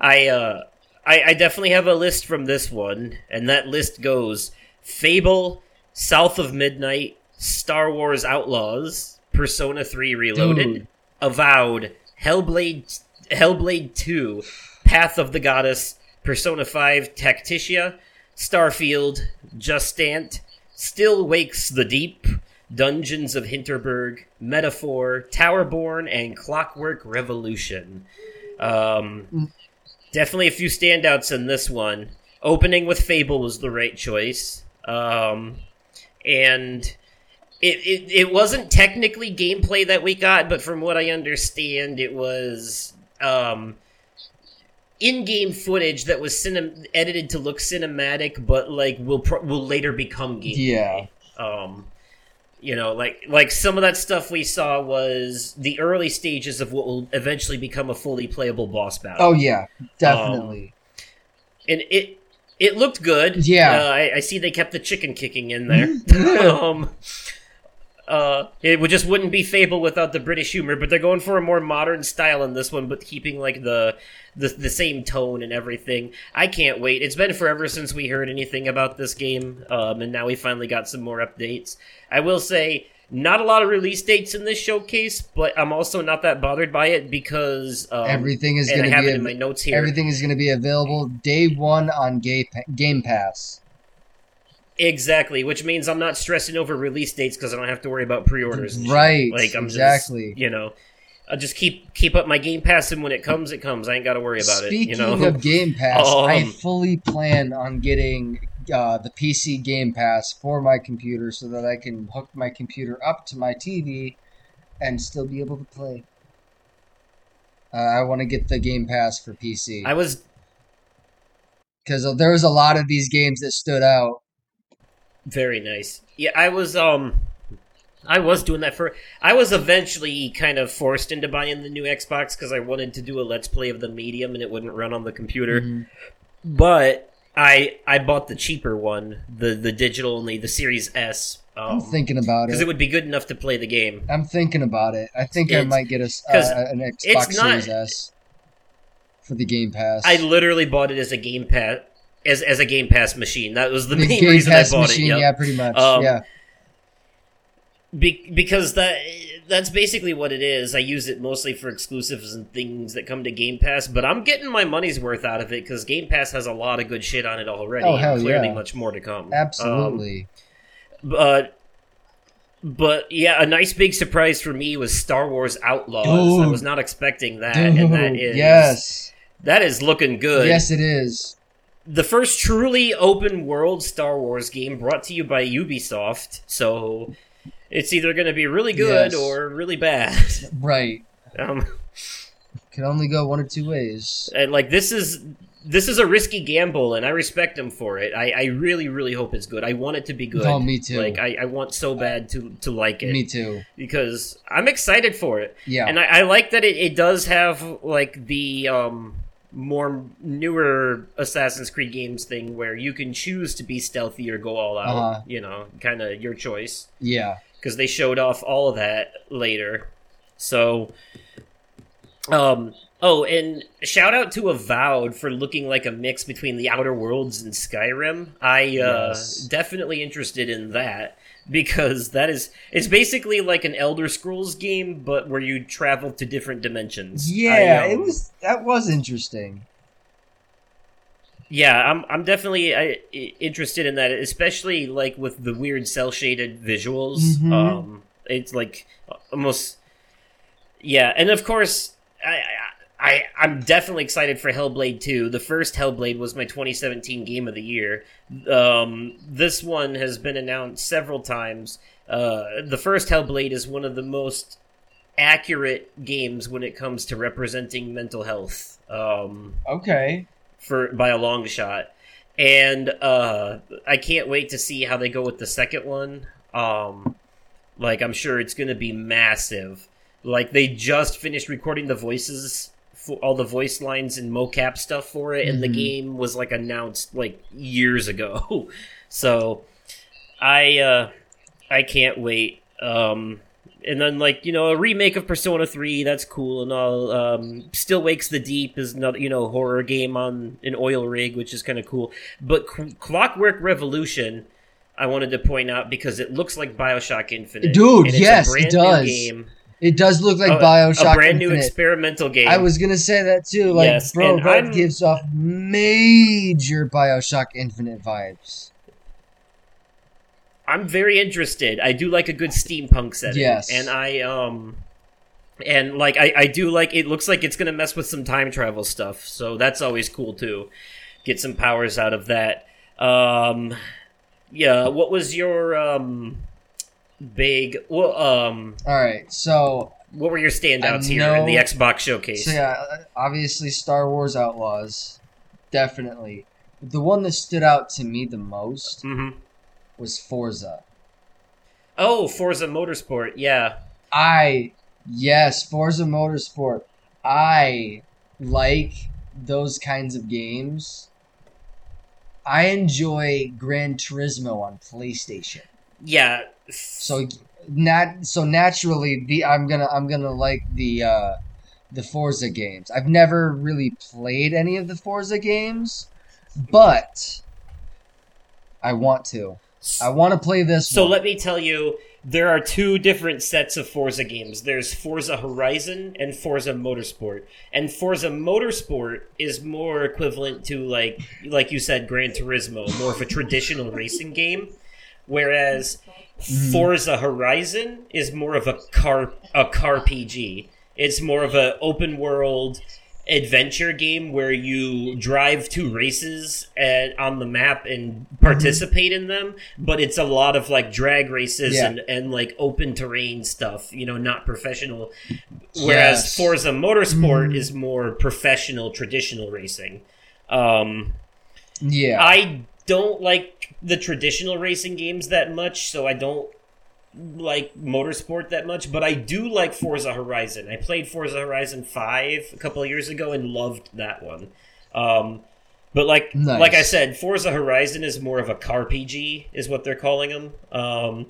I, uh, I, I definitely have a list from this one, and that list goes Fable, South of Midnight, Star Wars Outlaws, Persona 3 Reloaded, Dude. Avowed, Hellblade, Hellblade 2, Path of the Goddess, Persona 5 Tactica, Starfield, Jusant, Still Wakes the Deep, Dungeons of Hinterberg, Metaphor, Towerborn, and Clockwork Revolution. Um, definitely a few standouts in this one. Opening with Fable was the right choice. Um, and it, it, it wasn't technically gameplay that we got, but from what I understand, it was um, in-game footage that was cinem- edited to look cinematic, but like will pro- will later become gameplay. Yeah. Um, you know, like like some of that stuff we saw was the early stages of what will eventually become a fully playable boss battle. Oh yeah, definitely. and it it looked good. Yeah. uh, I, I see they kept the chicken kicking in there. um, uh, it would just wouldn't be Fable without the British humor, but they're going for a more modern style in this one, but keeping like the the the same tone and everything. I can't wait. It's been forever since we heard anything about this game, um, and now we finally got some more updates. I will say. Not a lot of release dates in this showcase, but I'm also not that bothered by it because um, everything is going to be it in my notes here. everything is going to be available day one on Ga- Game Pass. Exactly, which means I'm not stressing over release dates because I don't have to worry about pre-orders. and shit. Right, Like I'm exactly. just, you know, I'll just keep keep up my Game Pass, and when it comes, it comes. I ain't got to worry about Speaking it. You know, of Game Pass, Um, I fully plan on getting uh, the PC Game Pass for my computer so that I can hook my computer up to my TV and still be able to play. Uh, I want to get the Game Pass for PC I was because there was a lot of these games that stood out. Very nice. Yeah, I was um, I was doing that for. I was eventually kind of forced into buying the new Xbox because I wanted to do a Let's Play of the medium, and it wouldn't run on the computer. Mhm. But I I bought the cheaper one, the the digital only, the Series S. I'm Um, thinking about it because it. would be good enough to play the game. I'm thinking about it. I think I might get a, uh, an Xbox not- Series S for the Game Pass. I literally bought it as a Game Pass as as a Game Pass machine. That was the, the main Game reason Pass I bought machine, it. yep. yeah, pretty much. Um, yeah, Be- because that that's basically what it is. I use it mostly for exclusives and things that come to Game Pass, but I'm getting my money's worth out of it because Game Pass has a lot of good shit on it already. Oh, hell and clearly, yeah. much more to come. Um, absolutely. but but yeah, a nice big surprise for me was Star Wars Outlaws. I was not expecting that, and that Dude, is yes, that is looking good. yes, it is. The first truly open world Star Wars game brought to you by Ubisoft. So it's either going to be really good Yes. or really bad. Right, Um, can only go one or two ways. and like this is this is a risky gamble, and I respect them for it. I, I really really hope it's good. I want it to be good. Oh, me too. Like I, I want so bad to to like it Me too. because I'm excited for it. Yeah, And I, I like that it, it does have like the um more newer Assassin's Creed games thing where you can choose to be stealthy or go all out. Uh-huh. You know, kind of your choice yeah. because they showed off all of that later. So, um, oh, and shout out to Avowed for looking like a mix between the Outer Worlds and Skyrim. I uh, Yes. definitely interested in that because that is it's basically like an Elder Scrolls game, but where you travel to different dimensions. Yeah, I, um, it was that was interesting. Yeah, I'm I'm definitely I, I- interested in that, especially like with the weird cell shaded visuals. Mhm. Um, it's like almost yeah, and of course I. I I'm definitely excited for Hellblade 2. The first Hellblade was my 2017 game of the year. Um, this one has been announced several times. Uh, the first Hellblade is one of the most accurate games when it comes to representing mental health. Um, Okay. for by a long shot. And uh I can't wait to see how they go with the second one. Um like I'm sure it's going to be massive. Like they just finished recording the voices for all the voice lines and mocap stuff for it and the Mhm. game was like announced like years ago. so I uh I can't wait. Um and then like you know a remake of persona 3 that's cool and all um still wakes the deep is another you know horror game on an oil rig which is kind of cool but Cl- clockwork revolution i wanted to point out because it looks like bioshock infinite Dude, yes, it does. game It does look like a- Bioshock a brand new experimental game I was gonna say that too. Like, Yes, bro, that gives off major Bioshock Infinite vibes. I'm very interested. I do like a good steampunk setting. Yes. And I um and like I, I do like it looks like it's gonna mess with some time travel stuff, so that's always cool too. Get some powers out of that. Um yeah, what was your um big well um All right, so what were your standouts I here in the Xbox showcase? so yeah, obviously Star Wars Outlaws, definitely. The one that stood out to me the most hmm was Forza. Oh, Forza Motorsport, yeah. I yes, Forza Motorsport. I like those kinds of games. I enjoy Gran Turismo on PlayStation. Yeah. So nat so naturally the I'm gonna I'm gonna like the uh the Forza games. I've never really played any of the Forza games, but I want to. I want to play this So one. let me tell you, there are two different sets of Forza games. There's Forza Horizon and Forza Motorsport. And Forza Motorsport is more equivalent to like like you said Gran Turismo, more of a traditional racing game, whereas Forza Horizon is more of a car a car PG. It's more of a open world adventure game where you drive two races at, on the map and participate in them, but it's a lot of like drag races Yeah. and, and like open terrain stuff, you know, not professional. Whereas Yes. Forza Motorsport Mhm. is more professional, traditional racing. Um, yeah. I don't like the traditional racing games that much, so I don't like motorsport that much, but I do like Forza Horizon. I played Forza Horizon 5 a couple of years ago and loved that one. Um, but like Nice. like I said, Forza Horizon is more of a car PG is what they're calling them. Um,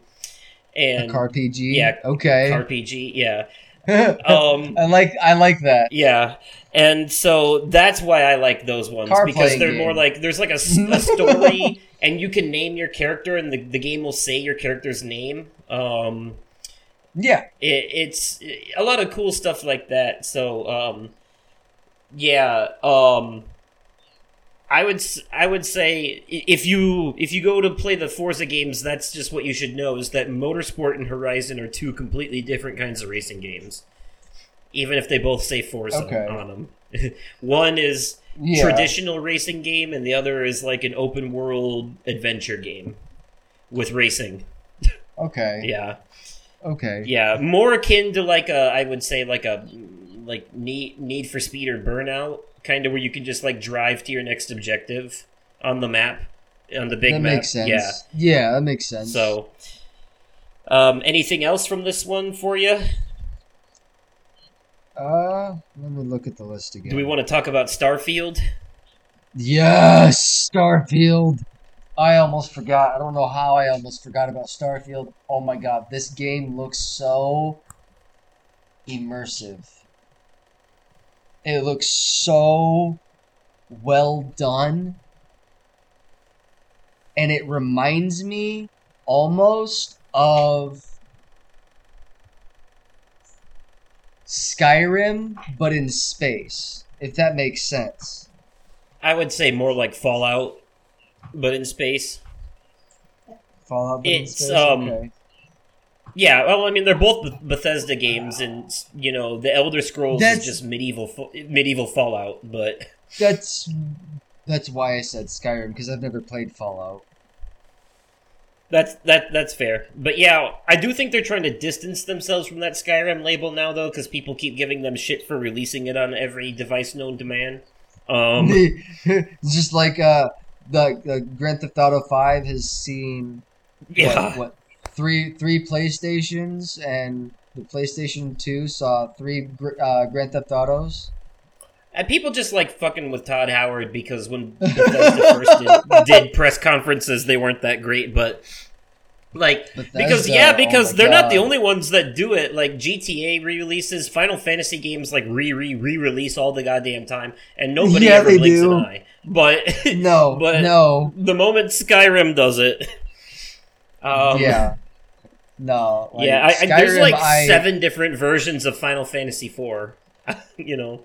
and a car PG. yeah, Okay. car PG, yeah. Um, I like I like that. yeah, and so that's why I like those ones Car because they're game. more like there's like a story, and you can name your character, and the, the game will say your character's name. Um, Yeah. it, it's a lot of cool stuff like that. So, um, yeah, um, I would I would say if you if you go to play the Forza games, that's just what you should know is that Motorsport and Horizon are two completely different kinds of racing games, even if they both say Forza Okay. on them. One is Yeah. traditional racing game, and the other is like an open world adventure game with racing. Okay. Yeah. Okay. Yeah, more akin to like a, I would say like a, like need Need for Speed or Burnout, kind of where you can just like drive to your next objective on the map, on the big that map. makes sense. Yeah. Yeah, that makes sense. So, um, anything else from this one for you? uh, let me look at the list again. Do we want to talk about Starfield? Yes, Starfield. I almost forgot. I don't know how I almost forgot about Starfield. Oh my god, this game looks so immersive. It looks so well done. And it reminds me almost of Skyrim, but in space, if that makes sense. I would say more like Fallout, but in space. Fallout, but in space? um, okay. Yeah, well, I mean, they're both Bethesda games, and you know, the Elder Scrolls That's- is just medieval, medieval Fallout. But That's that's why I said Skyrim because I've never played Fallout. That's that that's fair. But yeah, I do think they're trying to distance themselves from that Skyrim label now though cuz people keep giving them shit for releasing it on every device known to man. Um just like uh, the the Grand Theft Auto Five has seen yeah. what, what three three PlayStations and the PlayStation Two saw three uh, Grand Theft Autos. And people just like fucking with Todd Howard because when Bethesda first did, did press conferences they weren't that great, but like because yeah, oh because my they're not the only ones that do it. Like GTA re-releases, Final Fantasy games like re re re release all the goddamn time, and nobody Yeah, ever blinks do. an eye. But No, But- no, the moment Skyrim does it. Um, yeah, no. Like, yeah, I, I, there's like I- seven different versions of Final Fantasy IV. you know,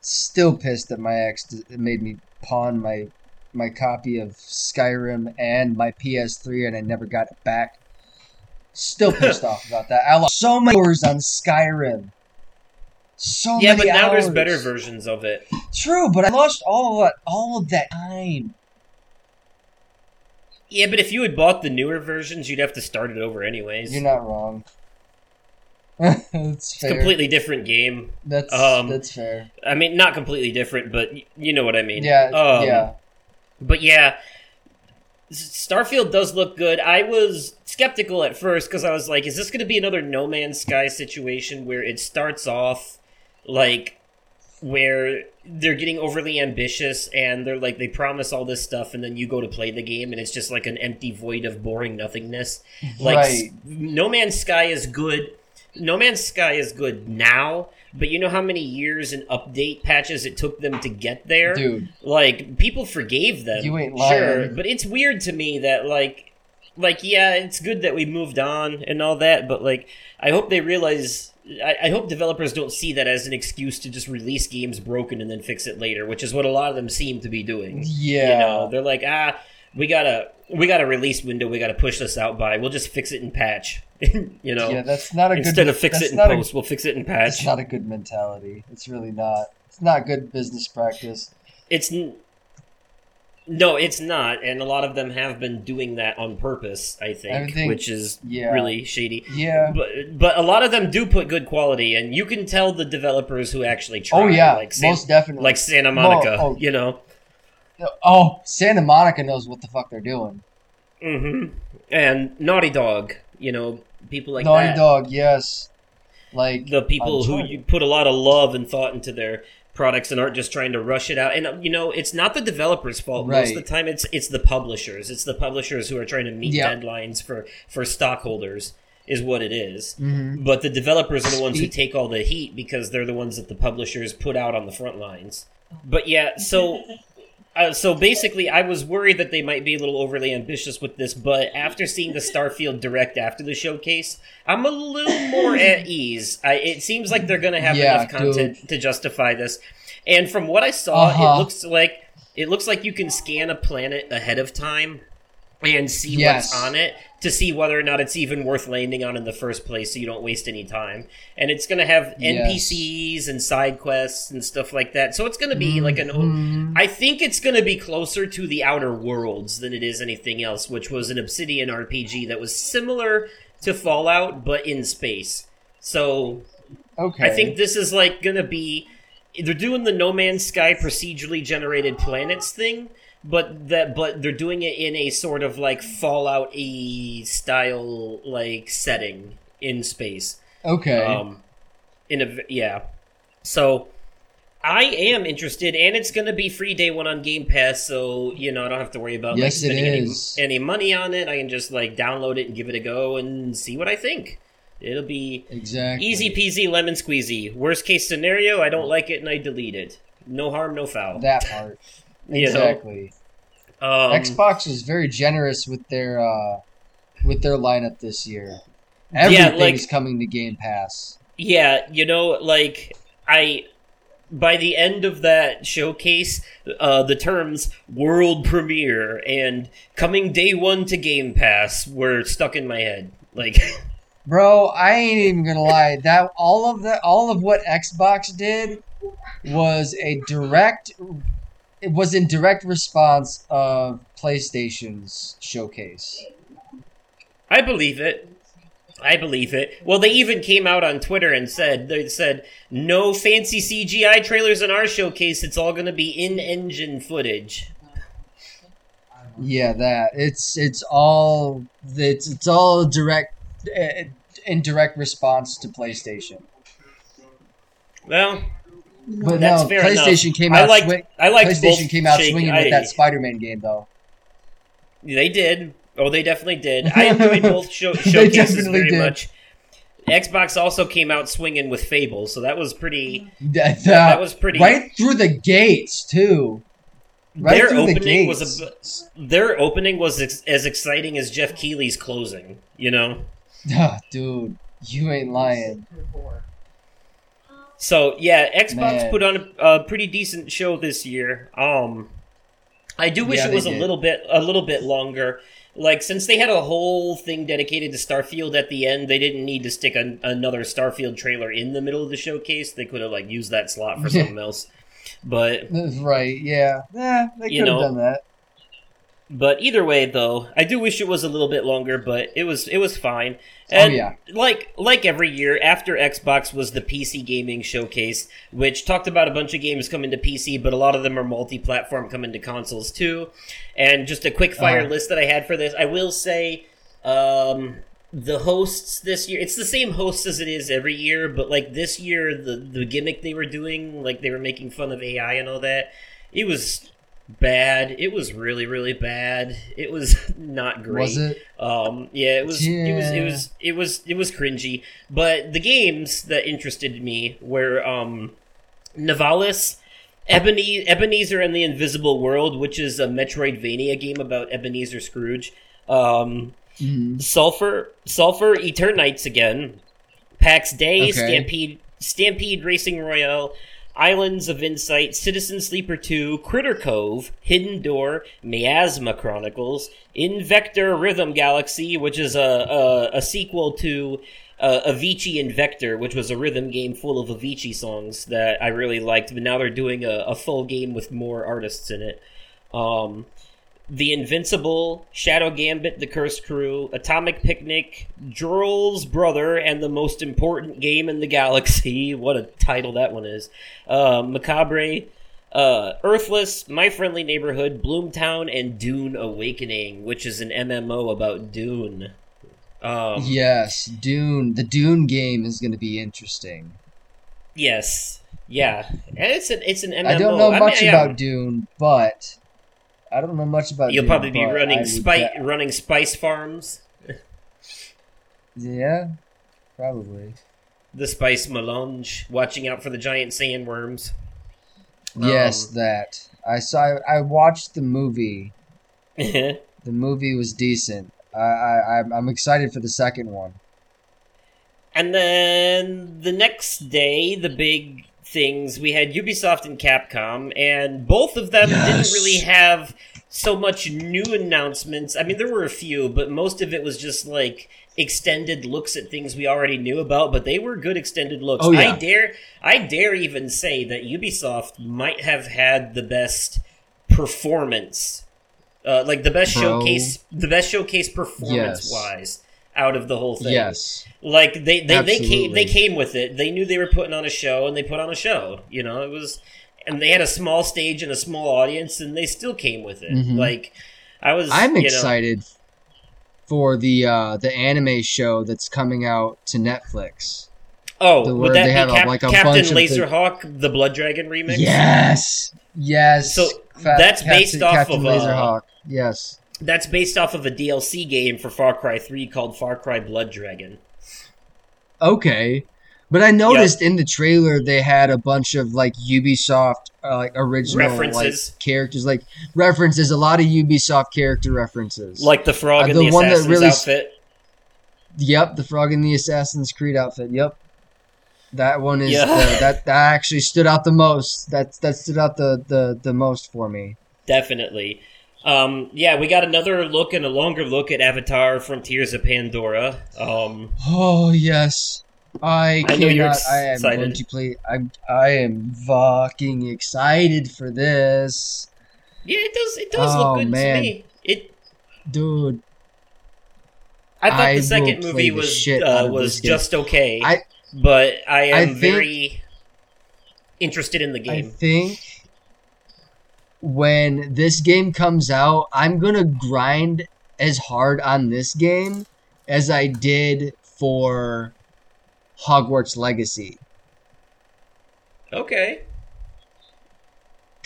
Still pissed that my ex made me pawn my my copy of Skyrim and my PS3, and I never got it back. Still pissed off about that. I lost so many hours on Skyrim. So yeah, but now hours. there's better versions of it. True, but I lost all of that, all of that time. Yeah, but if you had bought the newer versions, you'd have to start it over anyways. You're not wrong. that's it's a completely different game. that's um, that's fair. I mean, not completely different, but y- you know what I mean. Yeah, Um, yeah. But yeah, Starfield does look good. I was skeptical at first because I was like, is this going to be another No Man's Sky situation where it starts off like where they're getting overly ambitious and they're like they promise all this stuff and then you go to play the game and it's just like an empty void of boring nothingness. Like Right. No Man's Sky is good. No Man's Sky is good now, but you know how many years and update patches it took them to get there? Dude, like people forgave them You ain't lying. sure but it's weird to me that like like yeah it's good that we moved on and all that but like i hope they realize I, I hope developers don't see that as an excuse to just release games broken and then fix it later which is what a lot of them seem to be doing yeah. you know they're like ah we got a we got a release window we got to push this out by we'll just fix it in patch you know yeah, that's not a good. instead of fix it in not a- post we'll fix it in It's patch not a good mentality. It's really not. It's not good business practice. It's no, it's not, and a lot of them have been doing that on purpose. I think, Everything- which is yeah. really shady. Yeah. But but a lot of them do put good quality, and you can tell the developers who actually try. Oh yeah, like San- most definitely. like Santa Monica. oh. You know. oh, Santa Monica knows what the fuck they're doing. hmm And Naughty Dog. You know, people like Naughty that. Dog, yes. Like the people who you put a lot of love and thought into their products and aren't just trying to rush it out. And you know, it's not the developers' fault. Most of the time, it's it's the publishers. It's the publishers who are trying to meet Yeah. deadlines for for stockholders. Is what it is. Mhm. But the developers are the ones who take all the heat because they're the ones that the publishers put out on the front lines. But yeah, so uh, so basically, I was worried that they might be a little overly ambitious with this, but after seeing the Starfield direct after the showcase, I'm a little more at ease. I, it seems like they're going to have Yeah, enough content to justify this. And from what I saw, Uh-huh. it looks like it looks like you can scan a planet ahead of time and see Yes. what's on it to see whether or not it's even worth landing on in the first place so you don't waste any time. And it's going to have Yes. NPCs and side quests and stuff like that. So it's going to be like an Mhm. I think it's going to be closer to the Outer Worlds than it is anything else, which was an Obsidian RPG that was similar to Fallout but in space. So Okay. I think this is like going to be they're doing the No Man's Sky procedurally generated planets thing, but that but they're doing it in a sort of like Fallout e style like setting in space. Okay. Um, in a yeah, so I am interested, and it's going to be free day one on Game Pass. So you know I don't have to worry about like, Yes, it spending any, any money on it. I can just like download it and give it a go and see what I think. It'll be exactly. easy peasy lemon squeezy. Worst case scenario, I don't like it and I delete it. No harm, no foul. That part. You know? Exactly. Um, Xbox was very generous with their uh with their lineup this year. Yeah, Everything's like- coming to Game Pass. Yeah, you know, like I by the end of that showcase, uh, the terms world premiere and coming day one to Game Pass were stuck in my head. Like, Bro, I ain't even gonna lie. That all of the all of what Xbox did was a direct it was in direct response of PlayStation's showcase. I believe it. I believe it. Well, they even came out on Twitter and said they said no fancy CGI trailers in our showcase. It's all going to be in-engine footage. Yeah, that it's it's all it's it's all direct uh, in direct response to PlayStation. Well, But That's no, fair PlayStation enough. came I out. liked- swi- I liked PlayStation came out Shake- swinging I- with that Spider-Man game, though. They did. Oh, they definitely did. I enjoyed both show- showcases very did. much. Xbox also came out swinging with Fable, so that was pretty. That, That was pretty. right through the gates too. Right their through the opening gates. was a, their opening was ex- as exciting as Geoff Keighley's closing. You know. Ah, dude, you ain't lying. So yeah, Xbox Man. put on a, a pretty decent show this year. Um, I do wish Yeah, it was a little bit a little bit longer. Like since they had a whole thing dedicated to Starfield at the end, they didn't need to stick an, another Starfield trailer in the middle of the showcase. They could have like used that slot for something else. But Right? Yeah. Yeah. They could have done that. But either way, though, I do wish it was a little bit longer, but it was it was fine. And Oh, yeah. like like every year, after Xbox was the PC gaming showcase, which talked about a bunch of games coming to PC, but a lot of them are multi-platform coming to consoles too. And just a quick fire Uh-huh. list that I had for this, I will say, um, the hosts this year, it's the same hosts as it is every year, but like this year, the the gimmick they were doing, like they were making fun of AI and all that, it was bad. It was really, really bad. It was not great. Was it? Um, yeah, it was, it was, it Yeah. was, it was, it was cringy. But the games that interested me were um, Nivalis, Ebenezer and the Invisible World, which is a Metroidvania game about Ebenezer Scrooge. Um, Mhm. Sulfur, Sulfur, Eternights again, PAX Dei, Okay. Stampede, Stampede Racing Royale, Islands of Insight, Citizen Sleeper 2, Critter Cove, Hidden Door, Miasma Chronicles, Invector Rhythm Galaxy, which is a, a, a sequel to uh, Avicii Invector, which was a rhythm game full of Avicii songs that I really liked, but now they're doing a, a full game with more artists in it. Um, the Invincible, Shadow Gambit, The Cursed Crew, Atomic Picnic, Jorel's Brother, and the most important game in the galaxy. What a title that one is. Uh, Macabre, uh, Earthless, My Friendly Neighborhood, Bloomtown, and Dune Awakening, which is an MMO about Dune. Um, Yes, Dune. The Dune game is going to be interesting. Yes. Yeah. And it's an it's an MMO. I don't know mean, much yeah, about Dune, but I don't know much about. You'll probably be running spice bet- running spice farms. Yeah, probably. The spice melange, watching out for the giant sandworms. Yes, Um, that I saw. I watched the movie. The movie was decent. I, I I'm excited for the second one. And then the next day, the big things we had Ubisoft and Capcom, and both of them didn't really have so much new announcements. I mean, there were a few, but most of it was just like extended looks at things we already knew about. But they were good extended looks. Oh, yeah. I dare, I dare even say that Ubisoft might have had the best performance, uh, like the best Bro. showcase, the best showcase performance wise out of the whole thing. Yes. Like they they, they came they came with it. They knew they were putting on a show and they put on a show. You know, it was and they had a small stage and a small audience and they still came with it. Mhm. Like I was I'm you know- excited for the uh the anime show that's coming out to Netflix. oh, the- would that they be have a- like a Captain bunch of the- Laserhawk, the Blood Dragon remix? Yes. Yes. So, Fa- that's based off Captain of, uh, Laserhawk. Yes. That's based off of a DLC game for Far Cry 3 called Far Cry Blood Dragon. Okay. But I noticed in the trailer they had a bunch of like Ubisoft uh, like original References. like characters like references a lot of Ubisoft character references. Like the frog Uh, in the the, one that assassin's really s- outfit. Yep, the frog in the Assassin's Creed outfit. Yep. That one is Yeah. the, that that actually stood out the most. That that stood out the the the most for me. Definitely. Um, yeah, we got another look and a longer look at Avatar Frontiers of Pandora. Um, Oh yes. I I know you're. I am excited. going to play. I'm. I am fucking excited for this, yeah, it does. It does Oh, look good man. to me. It. dude. I thought I the second movie was shit uh, was this game. just okay, I- but I am I think- very interested in the game. I think when this game comes out, I'm gonna grind as hard on this game as I did for Hogwarts Legacy. okay.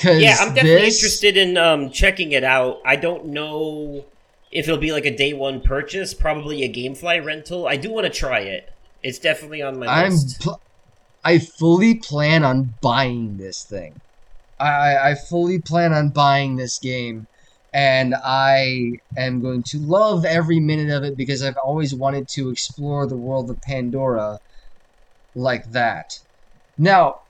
Yeah, I'm definitely this- interested in um, checking it out. I don't know if it'll be like a day one purchase, probably a GameFly rental. I do want to try it. It's definitely on my I'm list. pl- I fully plan on buying this thing. I, I fully plan on buying this game, and I am going to love every minute of it because I've always wanted to explore the world of Pandora like that. Now,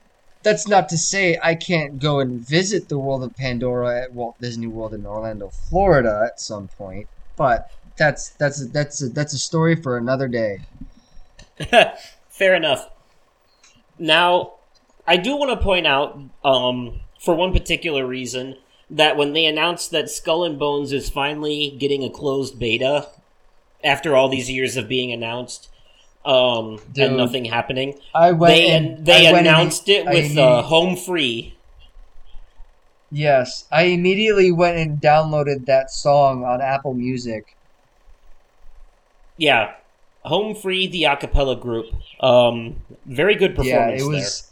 that's not to say I can't go and visit the world of Pandora at Walt Disney World in Orlando, Florida, at some point. But that's that's that's a, that's a story for another day. Fair enough. Now, I do want to point out, um, for one particular reason, that when they announced that Skull and Bones is finally getting a closed beta after all these years of being announced, um, Dude. and nothing happening, I went. they and, they I went and- announced it with uh, home free. Yes, I immediately went and downloaded that song on Apple Music. Yeah, home free. The acapella group. Um, very good performance Yeah, it was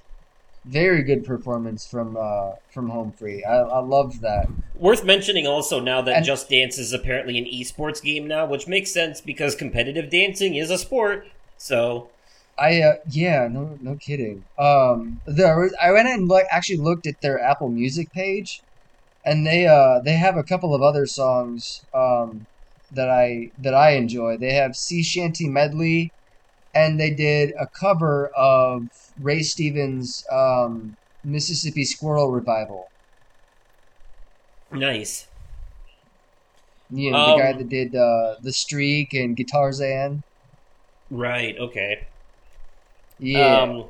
very good performance from uh, from Home Free. I, I loved that. Worth mentioning also now that And- Just Dance is apparently an esports game now, which makes sense because competitive dancing is a sport. So I uh, yeah, no no kidding. Um, there was, I went and like actually looked at their Apple Music page, and they uh they have a couple of other songs um that I that I enjoy. They have Sea Shanty Medley, and they did a cover of Ray Stevens' um, Mississippi Squirrel Revival. nice. You know, Um, the guy that did uh, the Streak and Guitarzan. Right. Okay. Yeah, Um,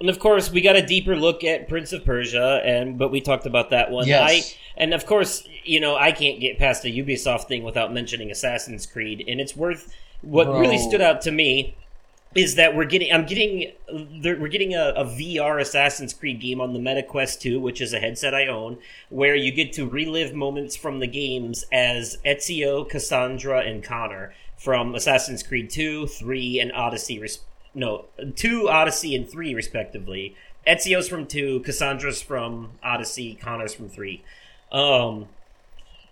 and of course, we got a deeper look at Prince of Persia, and but we talked about that one. Yes. I and of course, you know, I can't get past the Ubisoft thing without mentioning Assassin's Creed, and it's worth. What Bro. really stood out to me is that we're getting. I'm getting. We're getting a, a VR Assassin's Creed game on the MetaQuest 2, which is a headset I own, where you get to relive moments from the games as Ezio, Cassandra, and Connor from Assassin's Creed 2, 3, and Odyssey. Res- no, 2, Odyssey, and 3, respectively. Ezio's from 2, Cassandra's from Odyssey, Connor's from 3. Um,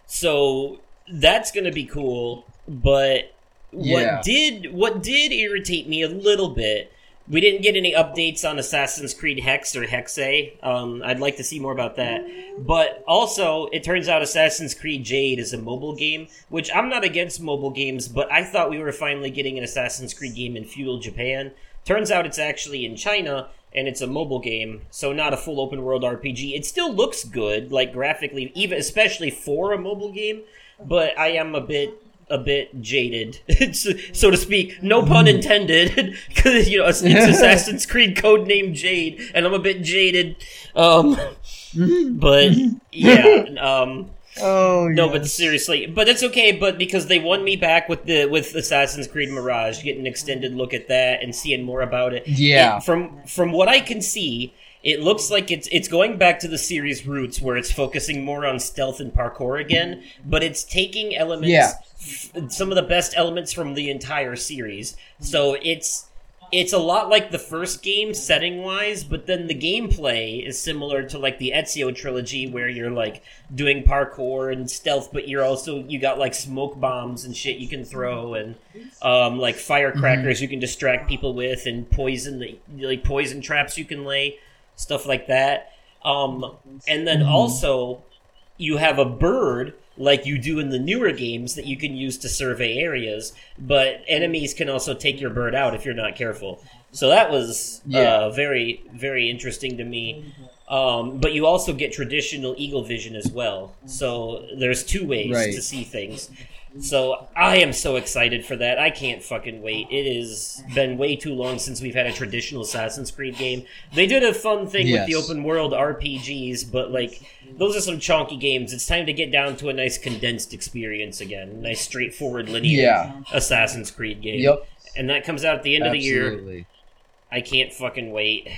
so that's going to be cool, but Yeah. what did what did irritate me a little bit we didn't get any updates on Assassin's Creed Hex or Hexe. Um, I'd like to see more about that. But also, it turns out Assassin's Creed Jade is a mobile game, which I'm not against mobile games, but I thought we were finally getting an Assassin's Creed game in feudal Japan. Turns out it's actually in China, and it's a mobile game, so not a full open world RPG. It still looks good, like graphically, even especially for a mobile game. But I am a bit a bit jaded, so to speak. No pun intended, because you know it's Assassin's Creed code name Jade, and I'm a bit jaded. Um, but yeah, um, oh no, but seriously, but it's okay. But because they won me back with the with Assassin's Creed Mirage, getting an extended look at that and seeing more about it. Yeah. It- from from what I can see, it looks like it's it's going back to the series roots, where it's focusing more on stealth and parkour again, but it's taking elements, Yeah. Some of the best elements from the entire series. So it's it's a lot like the first game setting wise, but then the gameplay is similar to like the Ezio trilogy where you're like doing parkour and stealth, but you're also you got like smoke bombs and shit you can throw and um, like firecrackers you can distract people with and poison the like poison traps you can lay, stuff like that. Um, and then also you have a bird like you do in the newer games that you can use to survey areas, but enemies can also take your bird out if you're not careful. So that was Yeah. uh, very, very interesting to me. Um, but you also get traditional eagle vision as well. So there's two ways Right. to see things. So I am so excited for that. I can't fucking wait. It has been way too long since we've had a traditional Assassin's Creed game. They did a fun thing with the open world RPGs, but like those are some chonky games. It's time to get down to a nice condensed experience again. Nice straightforward linear Yeah. Assassin's Creed game. Yep. And that comes out at the end of the year. I can't fucking wait.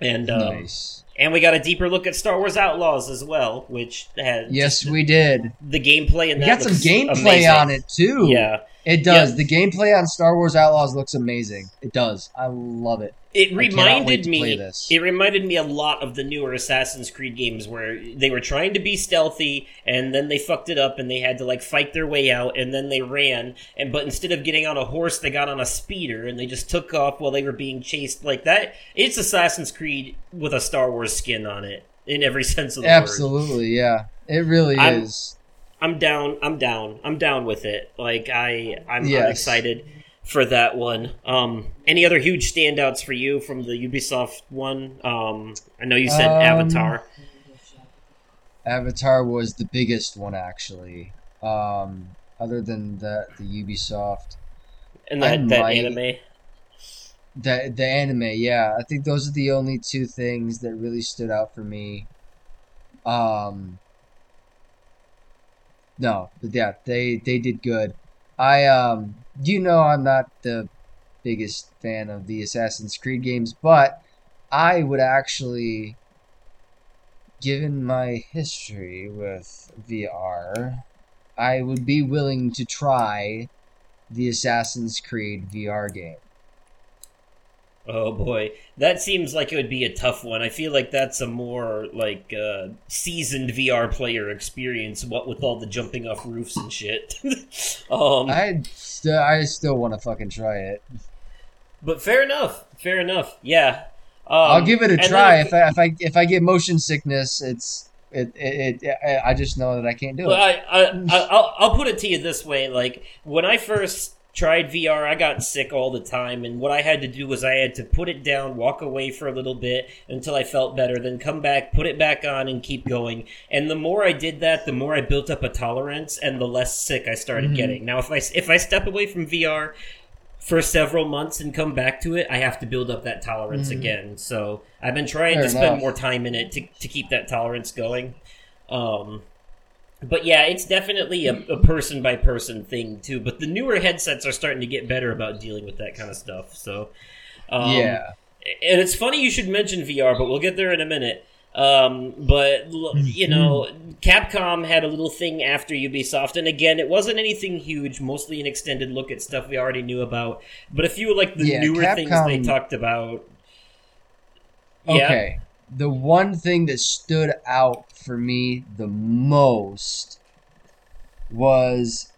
And um, nice. And we got a deeper look at Star Wars Outlaws as well, which has Yes, we did. the gameplay and got some gameplay amazing. on it too. Yeah, It does. The gameplay on Star Wars Outlaws looks amazing. It does. I love it. it reminded me. It reminded me a lot of the newer Assassin's Creed games where they were trying to be stealthy and then they fucked it up and they had to like fight their way out and then they ran and but instead of getting on a horse they got on a speeder and they just took off while they were being chased like that. It's Assassin's Creed with a Star Wars skin on it in every sense of the word. Absolutely, yeah. It really I'm- is. I'm down. I'm down. I'm down with it. Like I, I'm, I'm excited. for that one. Um, any other huge standouts for you from the Ubisoft one? Um, I know you said Um, Avatar. Avatar was the biggest one actually. Um, other than the the Ubisoft, And that, that anime. the the anime. Yeah, I think those are the only two things that really stood out for me. Um, no, but yeah, they they did good. I um, you know, I'm not the biggest fan of the Assassin's Creed games, but I would actually, given my history with VR, I would be willing to try the Assassin's Creed VR game. Oh boy, that seems like it would be a tough one. I feel like that's a more like uh, seasoned VR player experience. What with all the jumping off roofs and shit. um, I still, I still want to fucking try it. but fair enough. Fair enough. Yeah. Um, I'll give it a try. If I, if I if I get motion sickness, it's it, it, it I just know that I can't do Well, it. I, I, I, I'll, I'll put it to you this way: like when I first tried VR, I got sick all the time, and what I had to do was I had to put it down, walk away for a little bit until I felt better, then come back, put it back on, and keep going. And the more I did that, the more I built up a tolerance, and the less sick I started Mhm. getting. Now, if I if I step away from VR for several months and come back to it, I have to build up that tolerance Mhm. again. So I've been trying Fair to spend more time in it to, to keep that tolerance going. Um, but yeah, it's definitely a, a person by person thing too. But the newer headsets are starting to get better about dealing with that kind of stuff. So um, yeah, and it's funny you should mention VR, but we'll get there in a minute. Um, but you know, Capcom had a little thing after Ubisoft, and again, it wasn't anything huge. Mostly an extended look at stuff we already knew about, but a few like the Yeah, newer things they talked about. Yeah. okay. The one thing that stood out for me the most was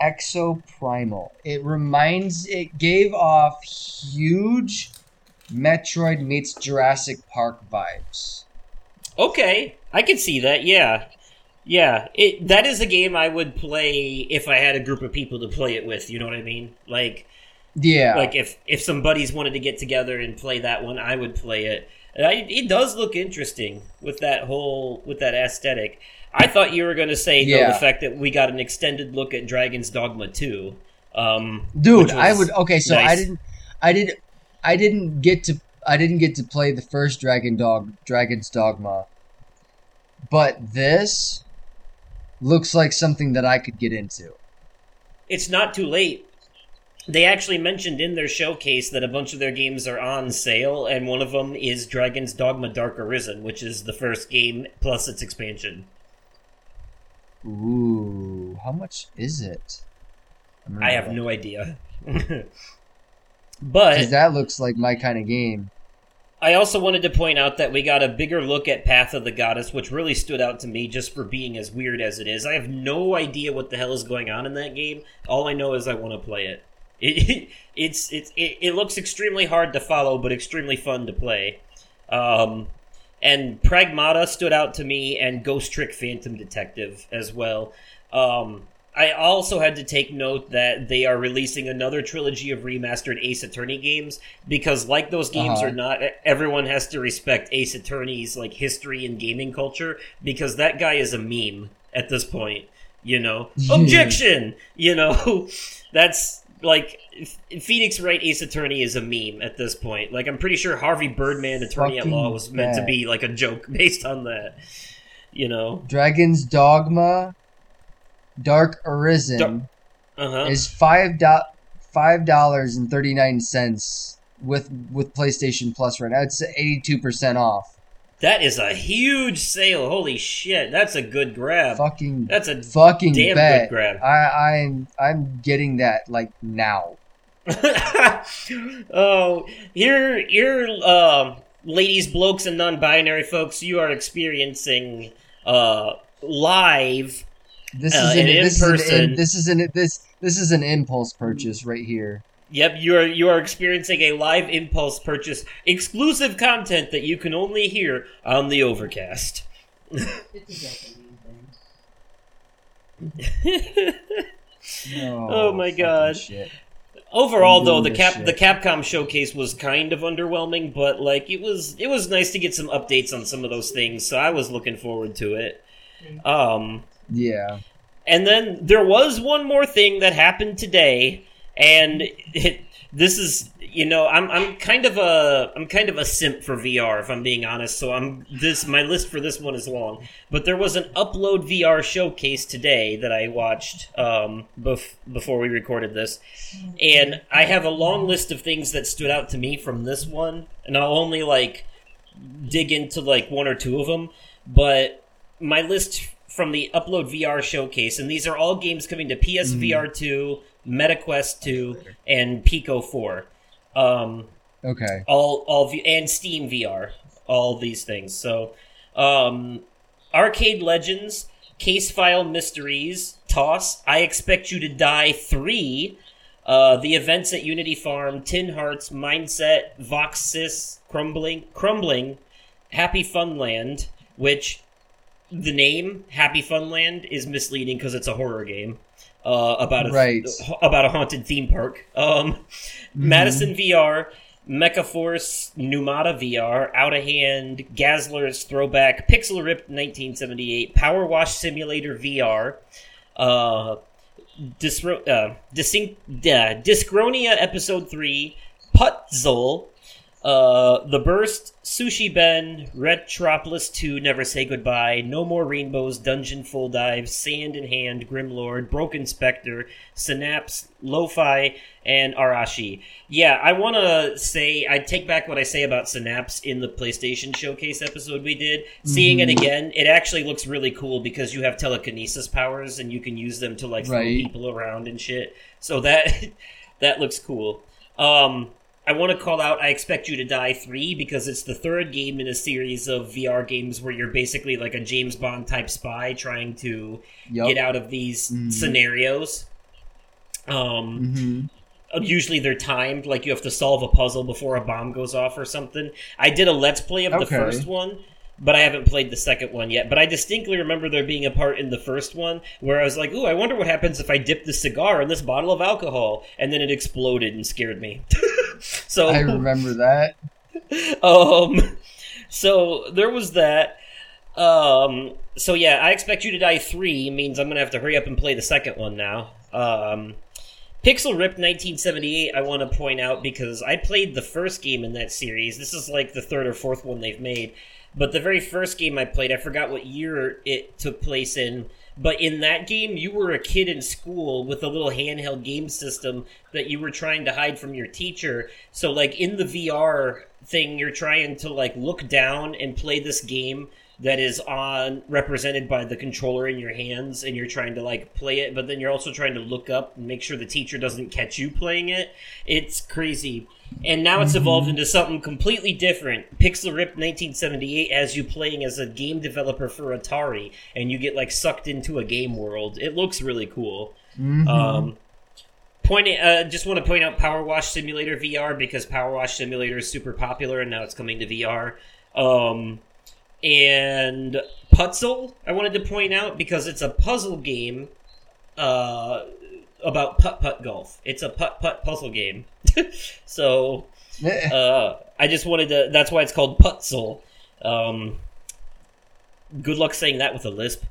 Exoprimal. It reminds it gave off huge Metroid meets Jurassic Park vibes. Okay, I can see that. Yeah, yeah. It that is a game I would play if I had a group of people to play it with. You know what I mean? Like, Yeah. like if if some buddies wanted to get together and play that one, I would play it. And I, it does look interesting with that whole with that aesthetic. I thought you were going to say though Yeah. the fact that we got an extended look at Dragon's Dogma 2. Um, Dude, I would okay, so I didn't I didn't, I didn't get to I didn't get to play the first Dragon Dog Dragon's Dogma. But this looks like something that I could get into. it's not too late. They actually mentioned in their showcase that a bunch of their games are on sale, and one of them is Dragon's Dogma Dark Arisen, which is the first game plus its expansion. Ooh, how much is it? I have no idea. but that looks like my kind of game. I also wanted to point out that we got a bigger look at Path of the Goddess, which really stood out to me just for being as weird as it is. I have no idea what the hell is going on in that game. All I know is I want to play it. It it's it's it, it looks extremely hard to follow, but extremely fun to play. Um, and Pragmata stood out to me, and Ghost Trick Phantom Detective as well. Um, I also had to take note that they are releasing another trilogy of remastered Ace Attorney games because, like those games Uh-huh. or not, everyone has to respect Ace Attorney's like history and gaming culture because that guy is a meme at this point. You know, objection. You know, that's like Phoenix Wright Ace Attorney is a meme at this point. Like I'm pretty sure Harvey Birdman Attorney at Law was meant to be like a joke based on that. You know, Dragon's Dogma Dark Arisen Dar- uh huh. is five do- five dollars and thirty nine cents with with PlayStation Plus right now. It's eighty two percent off. That is a huge sale. Holy shit, that's a good grab. Fucking That's a fucking damn bet. good grab. I I'm I'm getting that like now. oh, here, here, um, ladies, blokes, and non-binary folks, you are experiencing uh, live. This Uh, is an, and this is an, this is an this this is an impulse purchase right here. Yep, you are you are experiencing a live impulse purchase, exclusive content that you can only hear on the Overcast. No, Oh my God. Shit. Overall, though, the Cap shit. the Capcom showcase was kind of underwhelming, but like it was it was nice to get some updates on some of those things. So I was looking forward to it. Um, Yeah. and then there was one more thing that happened today, and it, this is you know I'm I'm kind of a I'm kind of a simp for VR if I'm being honest. So I'm this my list for this one is long, but there was an upload VR showcase today that I watched um, bef- before we recorded this, and I have a long list of things that stood out to me from this one, and I'll only like dig into like one or two of them, but my list from the Upload VR showcase, and these are all games coming to PSVR 2, MetaQuest 2, and Pico 4. Um, Okay. all all and Steam VR, all these things. So, um, Arcade Legends, Case File Mysteries, Toss, I Expect You to Die three, uh, the events at Unity Farm, Tin Hearts, Mindset, Voxis, Crumbling, Crumbling, Happy Funland, which the name Happy Funland is misleading because it's a horror game uh, about a Right. about a haunted theme park. Um, Madison VR, Mecha Force, Numata VR, Out of Hand, Gazler's Throwback, Pixel Ripped 1978, Power Wash Simulator VR, uh, Disro- uh, Disyn- uh, Dyschronia Episode 3, Putzle, uh, The Burst, Sushi Ben, Retropolis 2, Never Say Goodbye, No More Rainbows, Dungeon Full Dive, Sand in Hand, Grimlord, Broken Spectre, Synapse, Lo-Fi, and Arashi. Yeah, I want to say, I take back what I say about Synapse in the PlayStation Showcase episode we did. Seeing it again, it actually looks really cool because you have telekinesis powers and you can use them to like throw people around and shit. So that that looks cool. Um, I want to call out I Expect You to Die 3 because it's the third game in a series of VR games where you're basically like a James Bond type spy trying to Yup. get out of these Mhm. scenarios. Um, hmm usually they're timed, like you have to solve a puzzle before a bomb goes off or something. I did a let's play of the first one, but I haven't played the second one yet. But I distinctly remember there being a part in the first one where I was like, "Ooh, I wonder what happens if I dip this cigar in this bottle of alcohol," and then it exploded and scared me. so I remember that. um so there was that. Um so yeah i expect you to die 3 means i'm gonna have to hurry up and play the second one now. Um pixel rip 1978 i want to point out because i played the first game in that series. This is like the third or fourth one they've made. But the very first game i played i forgot what year it took place in but in that game you were a kid in school with a little handheld game system that you were trying to hide from your teacher. So like in the vr thing you're trying to like look down and play this game that is on represented by the controller in your hands and you're trying to like play it but then you're also trying to look up and make sure the teacher doesn't catch you playing it. It's crazy. And now it's evolved into something completely different. Pixel rip 1978 has you playing as a game developer for atari and you get like sucked into a game world. It looks really cool. Mhm. um, pointing, uh, just want to point out Power Wash Simulator VR because Power Wash Simulator is super popular and now it's coming to VR. Um, and Putzel, I wanted to point out because it's a puzzle game uh, about putt putt golf. It's a putt putt puzzle game. so uh, I just wanted to. That's why it's called Putzel. Um, good luck saying that with a lisp.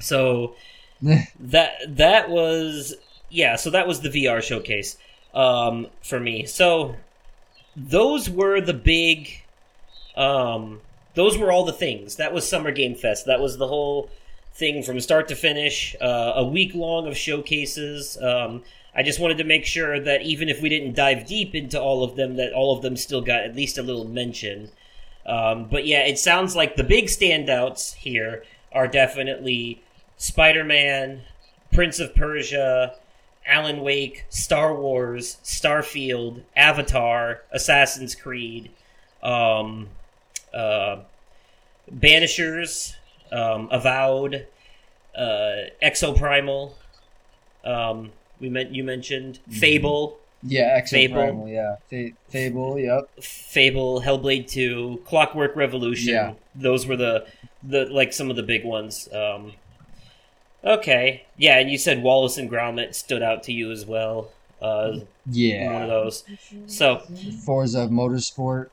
So that that was yeah. So that was the VR showcase um, for me. So those were the big. Um, those were all the things. That was Summer Game Fest. That was the whole thing from start to finish. Uh, a week long of showcases. Um, I just wanted to make sure that even if we didn't dive deep into all of them, that all of them still got at least a little mention. Um, but yeah, it sounds like the big standouts here are definitely Spider Man, Prince of Persia, Alan Wake, Star Wars, Starfield, Avatar, Assassin's Creed, um, uh, Banishers, um, Avowed, uh, Exoprimal. Um, we meant you mentioned Fable, yeah, Fable. Fable. Yeah, Fa- Fable. Yep. Fable, Hellblade Two, Clockwork Revolution. Yeah. Those were the the like some of the big ones. Um, okay, yeah, and you said Wallace and Gromit stood out to you as well. Uh, one of those. So Forza Motorsport,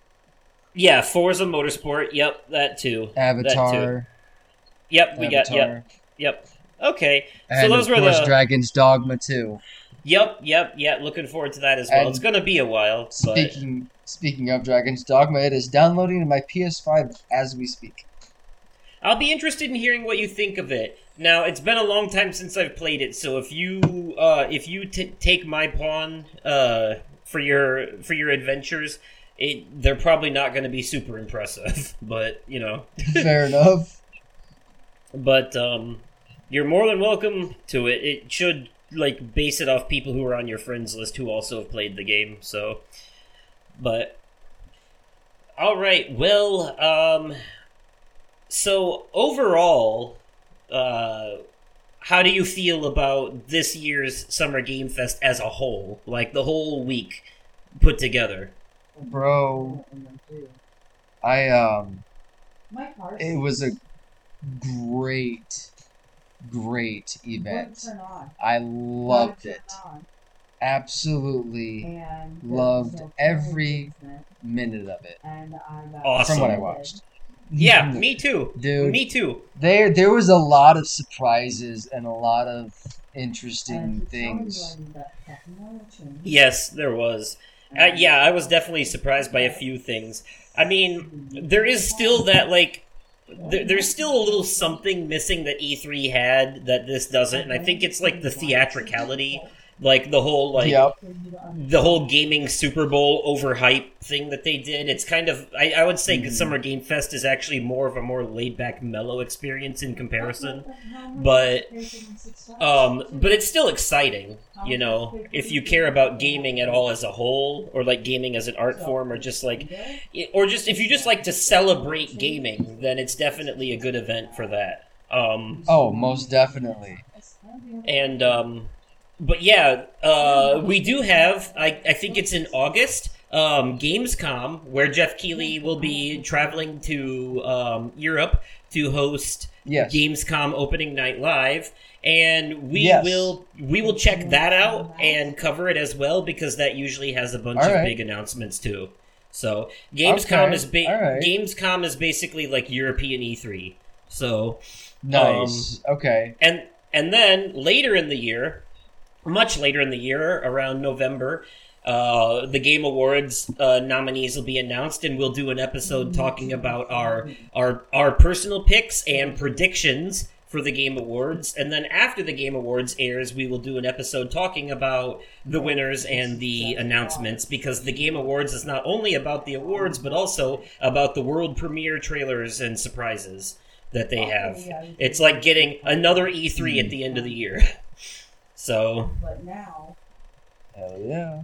yeah, Forza Motorsport. Yep, that too. Avatar, Yep, we got. Yep, yep. Okay. and so those of were course the. Dragon's Dogma too. Yep, yep, yeah. Looking forward to that as well. And it's gonna be a while, but Speaking speaking of Dragon's Dogma, it is downloading to my PS5 as we speak. I'll be interested in hearing what you think of it. Now, it's been a long time since I've played it, so if you uh, if you t- take my pawn uh, for your for your adventures, it they're probably not going to be super impressive. But you know, Fair enough. but um, you're more than welcome to it. It should like base it off people who are on your friends list who also have played the game. So, but all right, well, um, so overall, uh, how do you feel about this year's Summer Game Fest as a whole? Like the whole week put together. Bro, I um it was a great great event. I loved it. Absolutely loved every minute of it And I'm Awesome. from what I watched. Yeah, me too. Dude, Me too. there there was a lot of surprises and a lot of interesting things. Yes, there was. Uh, yeah, I was definitely surprised by a few things. I mean, there is still that like there, there's still a little something missing that E3 had that this doesn't, and I think it's like the theatricality, like the whole like yep. the whole gaming Super Bowl overhype thing that they did. It's kind of I, I would say Summer Game Fest is actually more of a more laid back, mellow experience in comparison. But um, but it's still exciting, you know, if you care about gaming at all as a whole, or like gaming as an art form, or just like, or just if you just like to celebrate gaming, then it's definitely a good event for that. Um, Oh, most definitely. and um, but yeah, uh, we do have. I I think it's in August. Um, Gamescom, where Geoff Keighley will be traveling to um, Europe to host Yes. Gamescom opening night live, and we Yes. will we will check that out and cover it as well because that usually has a bunch All of right. big announcements too. So Gamescom Okay. is ba- All right. Gamescom is basically like European E3. So Nice. Um, okay. and and then later in the year, much later in the year, around November, uh, the Game Awards uh, nominees will be announced, and we'll do an episode talking about our our our personal picks and predictions for the Game Awards. And then after the Game Awards airs, we will do an episode talking about the winners and the announcements because the Game Awards is not only about the awards but also about the world premiere trailers and surprises that they have. It's like getting another E3 at the end of the year. So, But now, Hell yeah.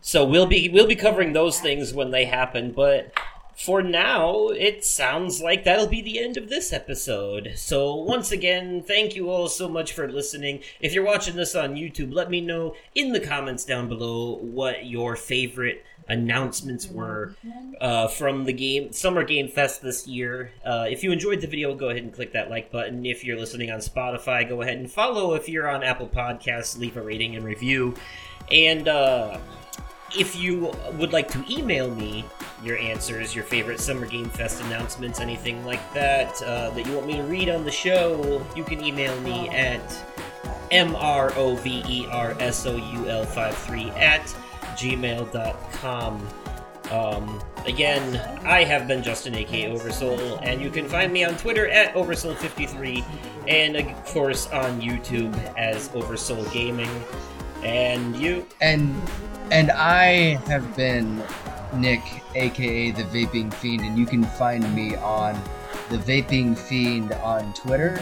so we'll be we'll be covering those things when they happen, but for now, it sounds like that'll be the end of this episode. So, once again, thank you all so much for listening. If you're watching this on YouTube, let me know in the comments down below what your favorite announcements were uh, from the game Summer Game Fest this year. Uh, if you enjoyed the video, go ahead and click that like button. If you're listening on Spotify, go ahead and follow. If you're on Apple Podcasts, leave a rating and review. And uh, if you would like to email me your answers, your favorite Summer Game Fest announcements, anything like that uh, that you want me to read on the show, you can email me at m-r-o-v-e-r-s-o-u-l-5-3 at gmail.com. Um, again, I have been Justin, aka Oversoul, and you can find me on Twitter at Oversoul53, and of course on YouTube as Oversoul Gaming. And you, And and I have been Nick, aka the Vaping Fiend, and you can find me on the Vaping Fiend on Twitter,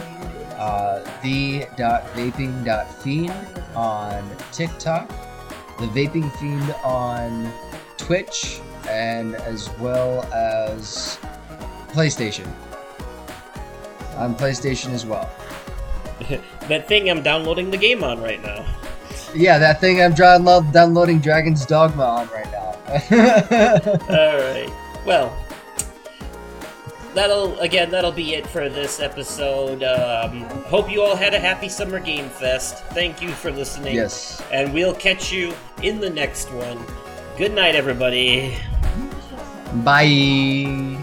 uh, the.vaping.fiend on TikTok, the Vaping Fiend on Twitch, and as well as PlayStation. On PlayStation as well. that thing I'm downloading the game on right now. Yeah, that thing I'm downloading Dragon's Dogma on right now. Alright. Well, that'll again that'll be it for this episode. Um, hope you all had a happy summer game fest. Thank you for listening. Yes. and we'll catch you in the next one. Good night, everybody. Bye.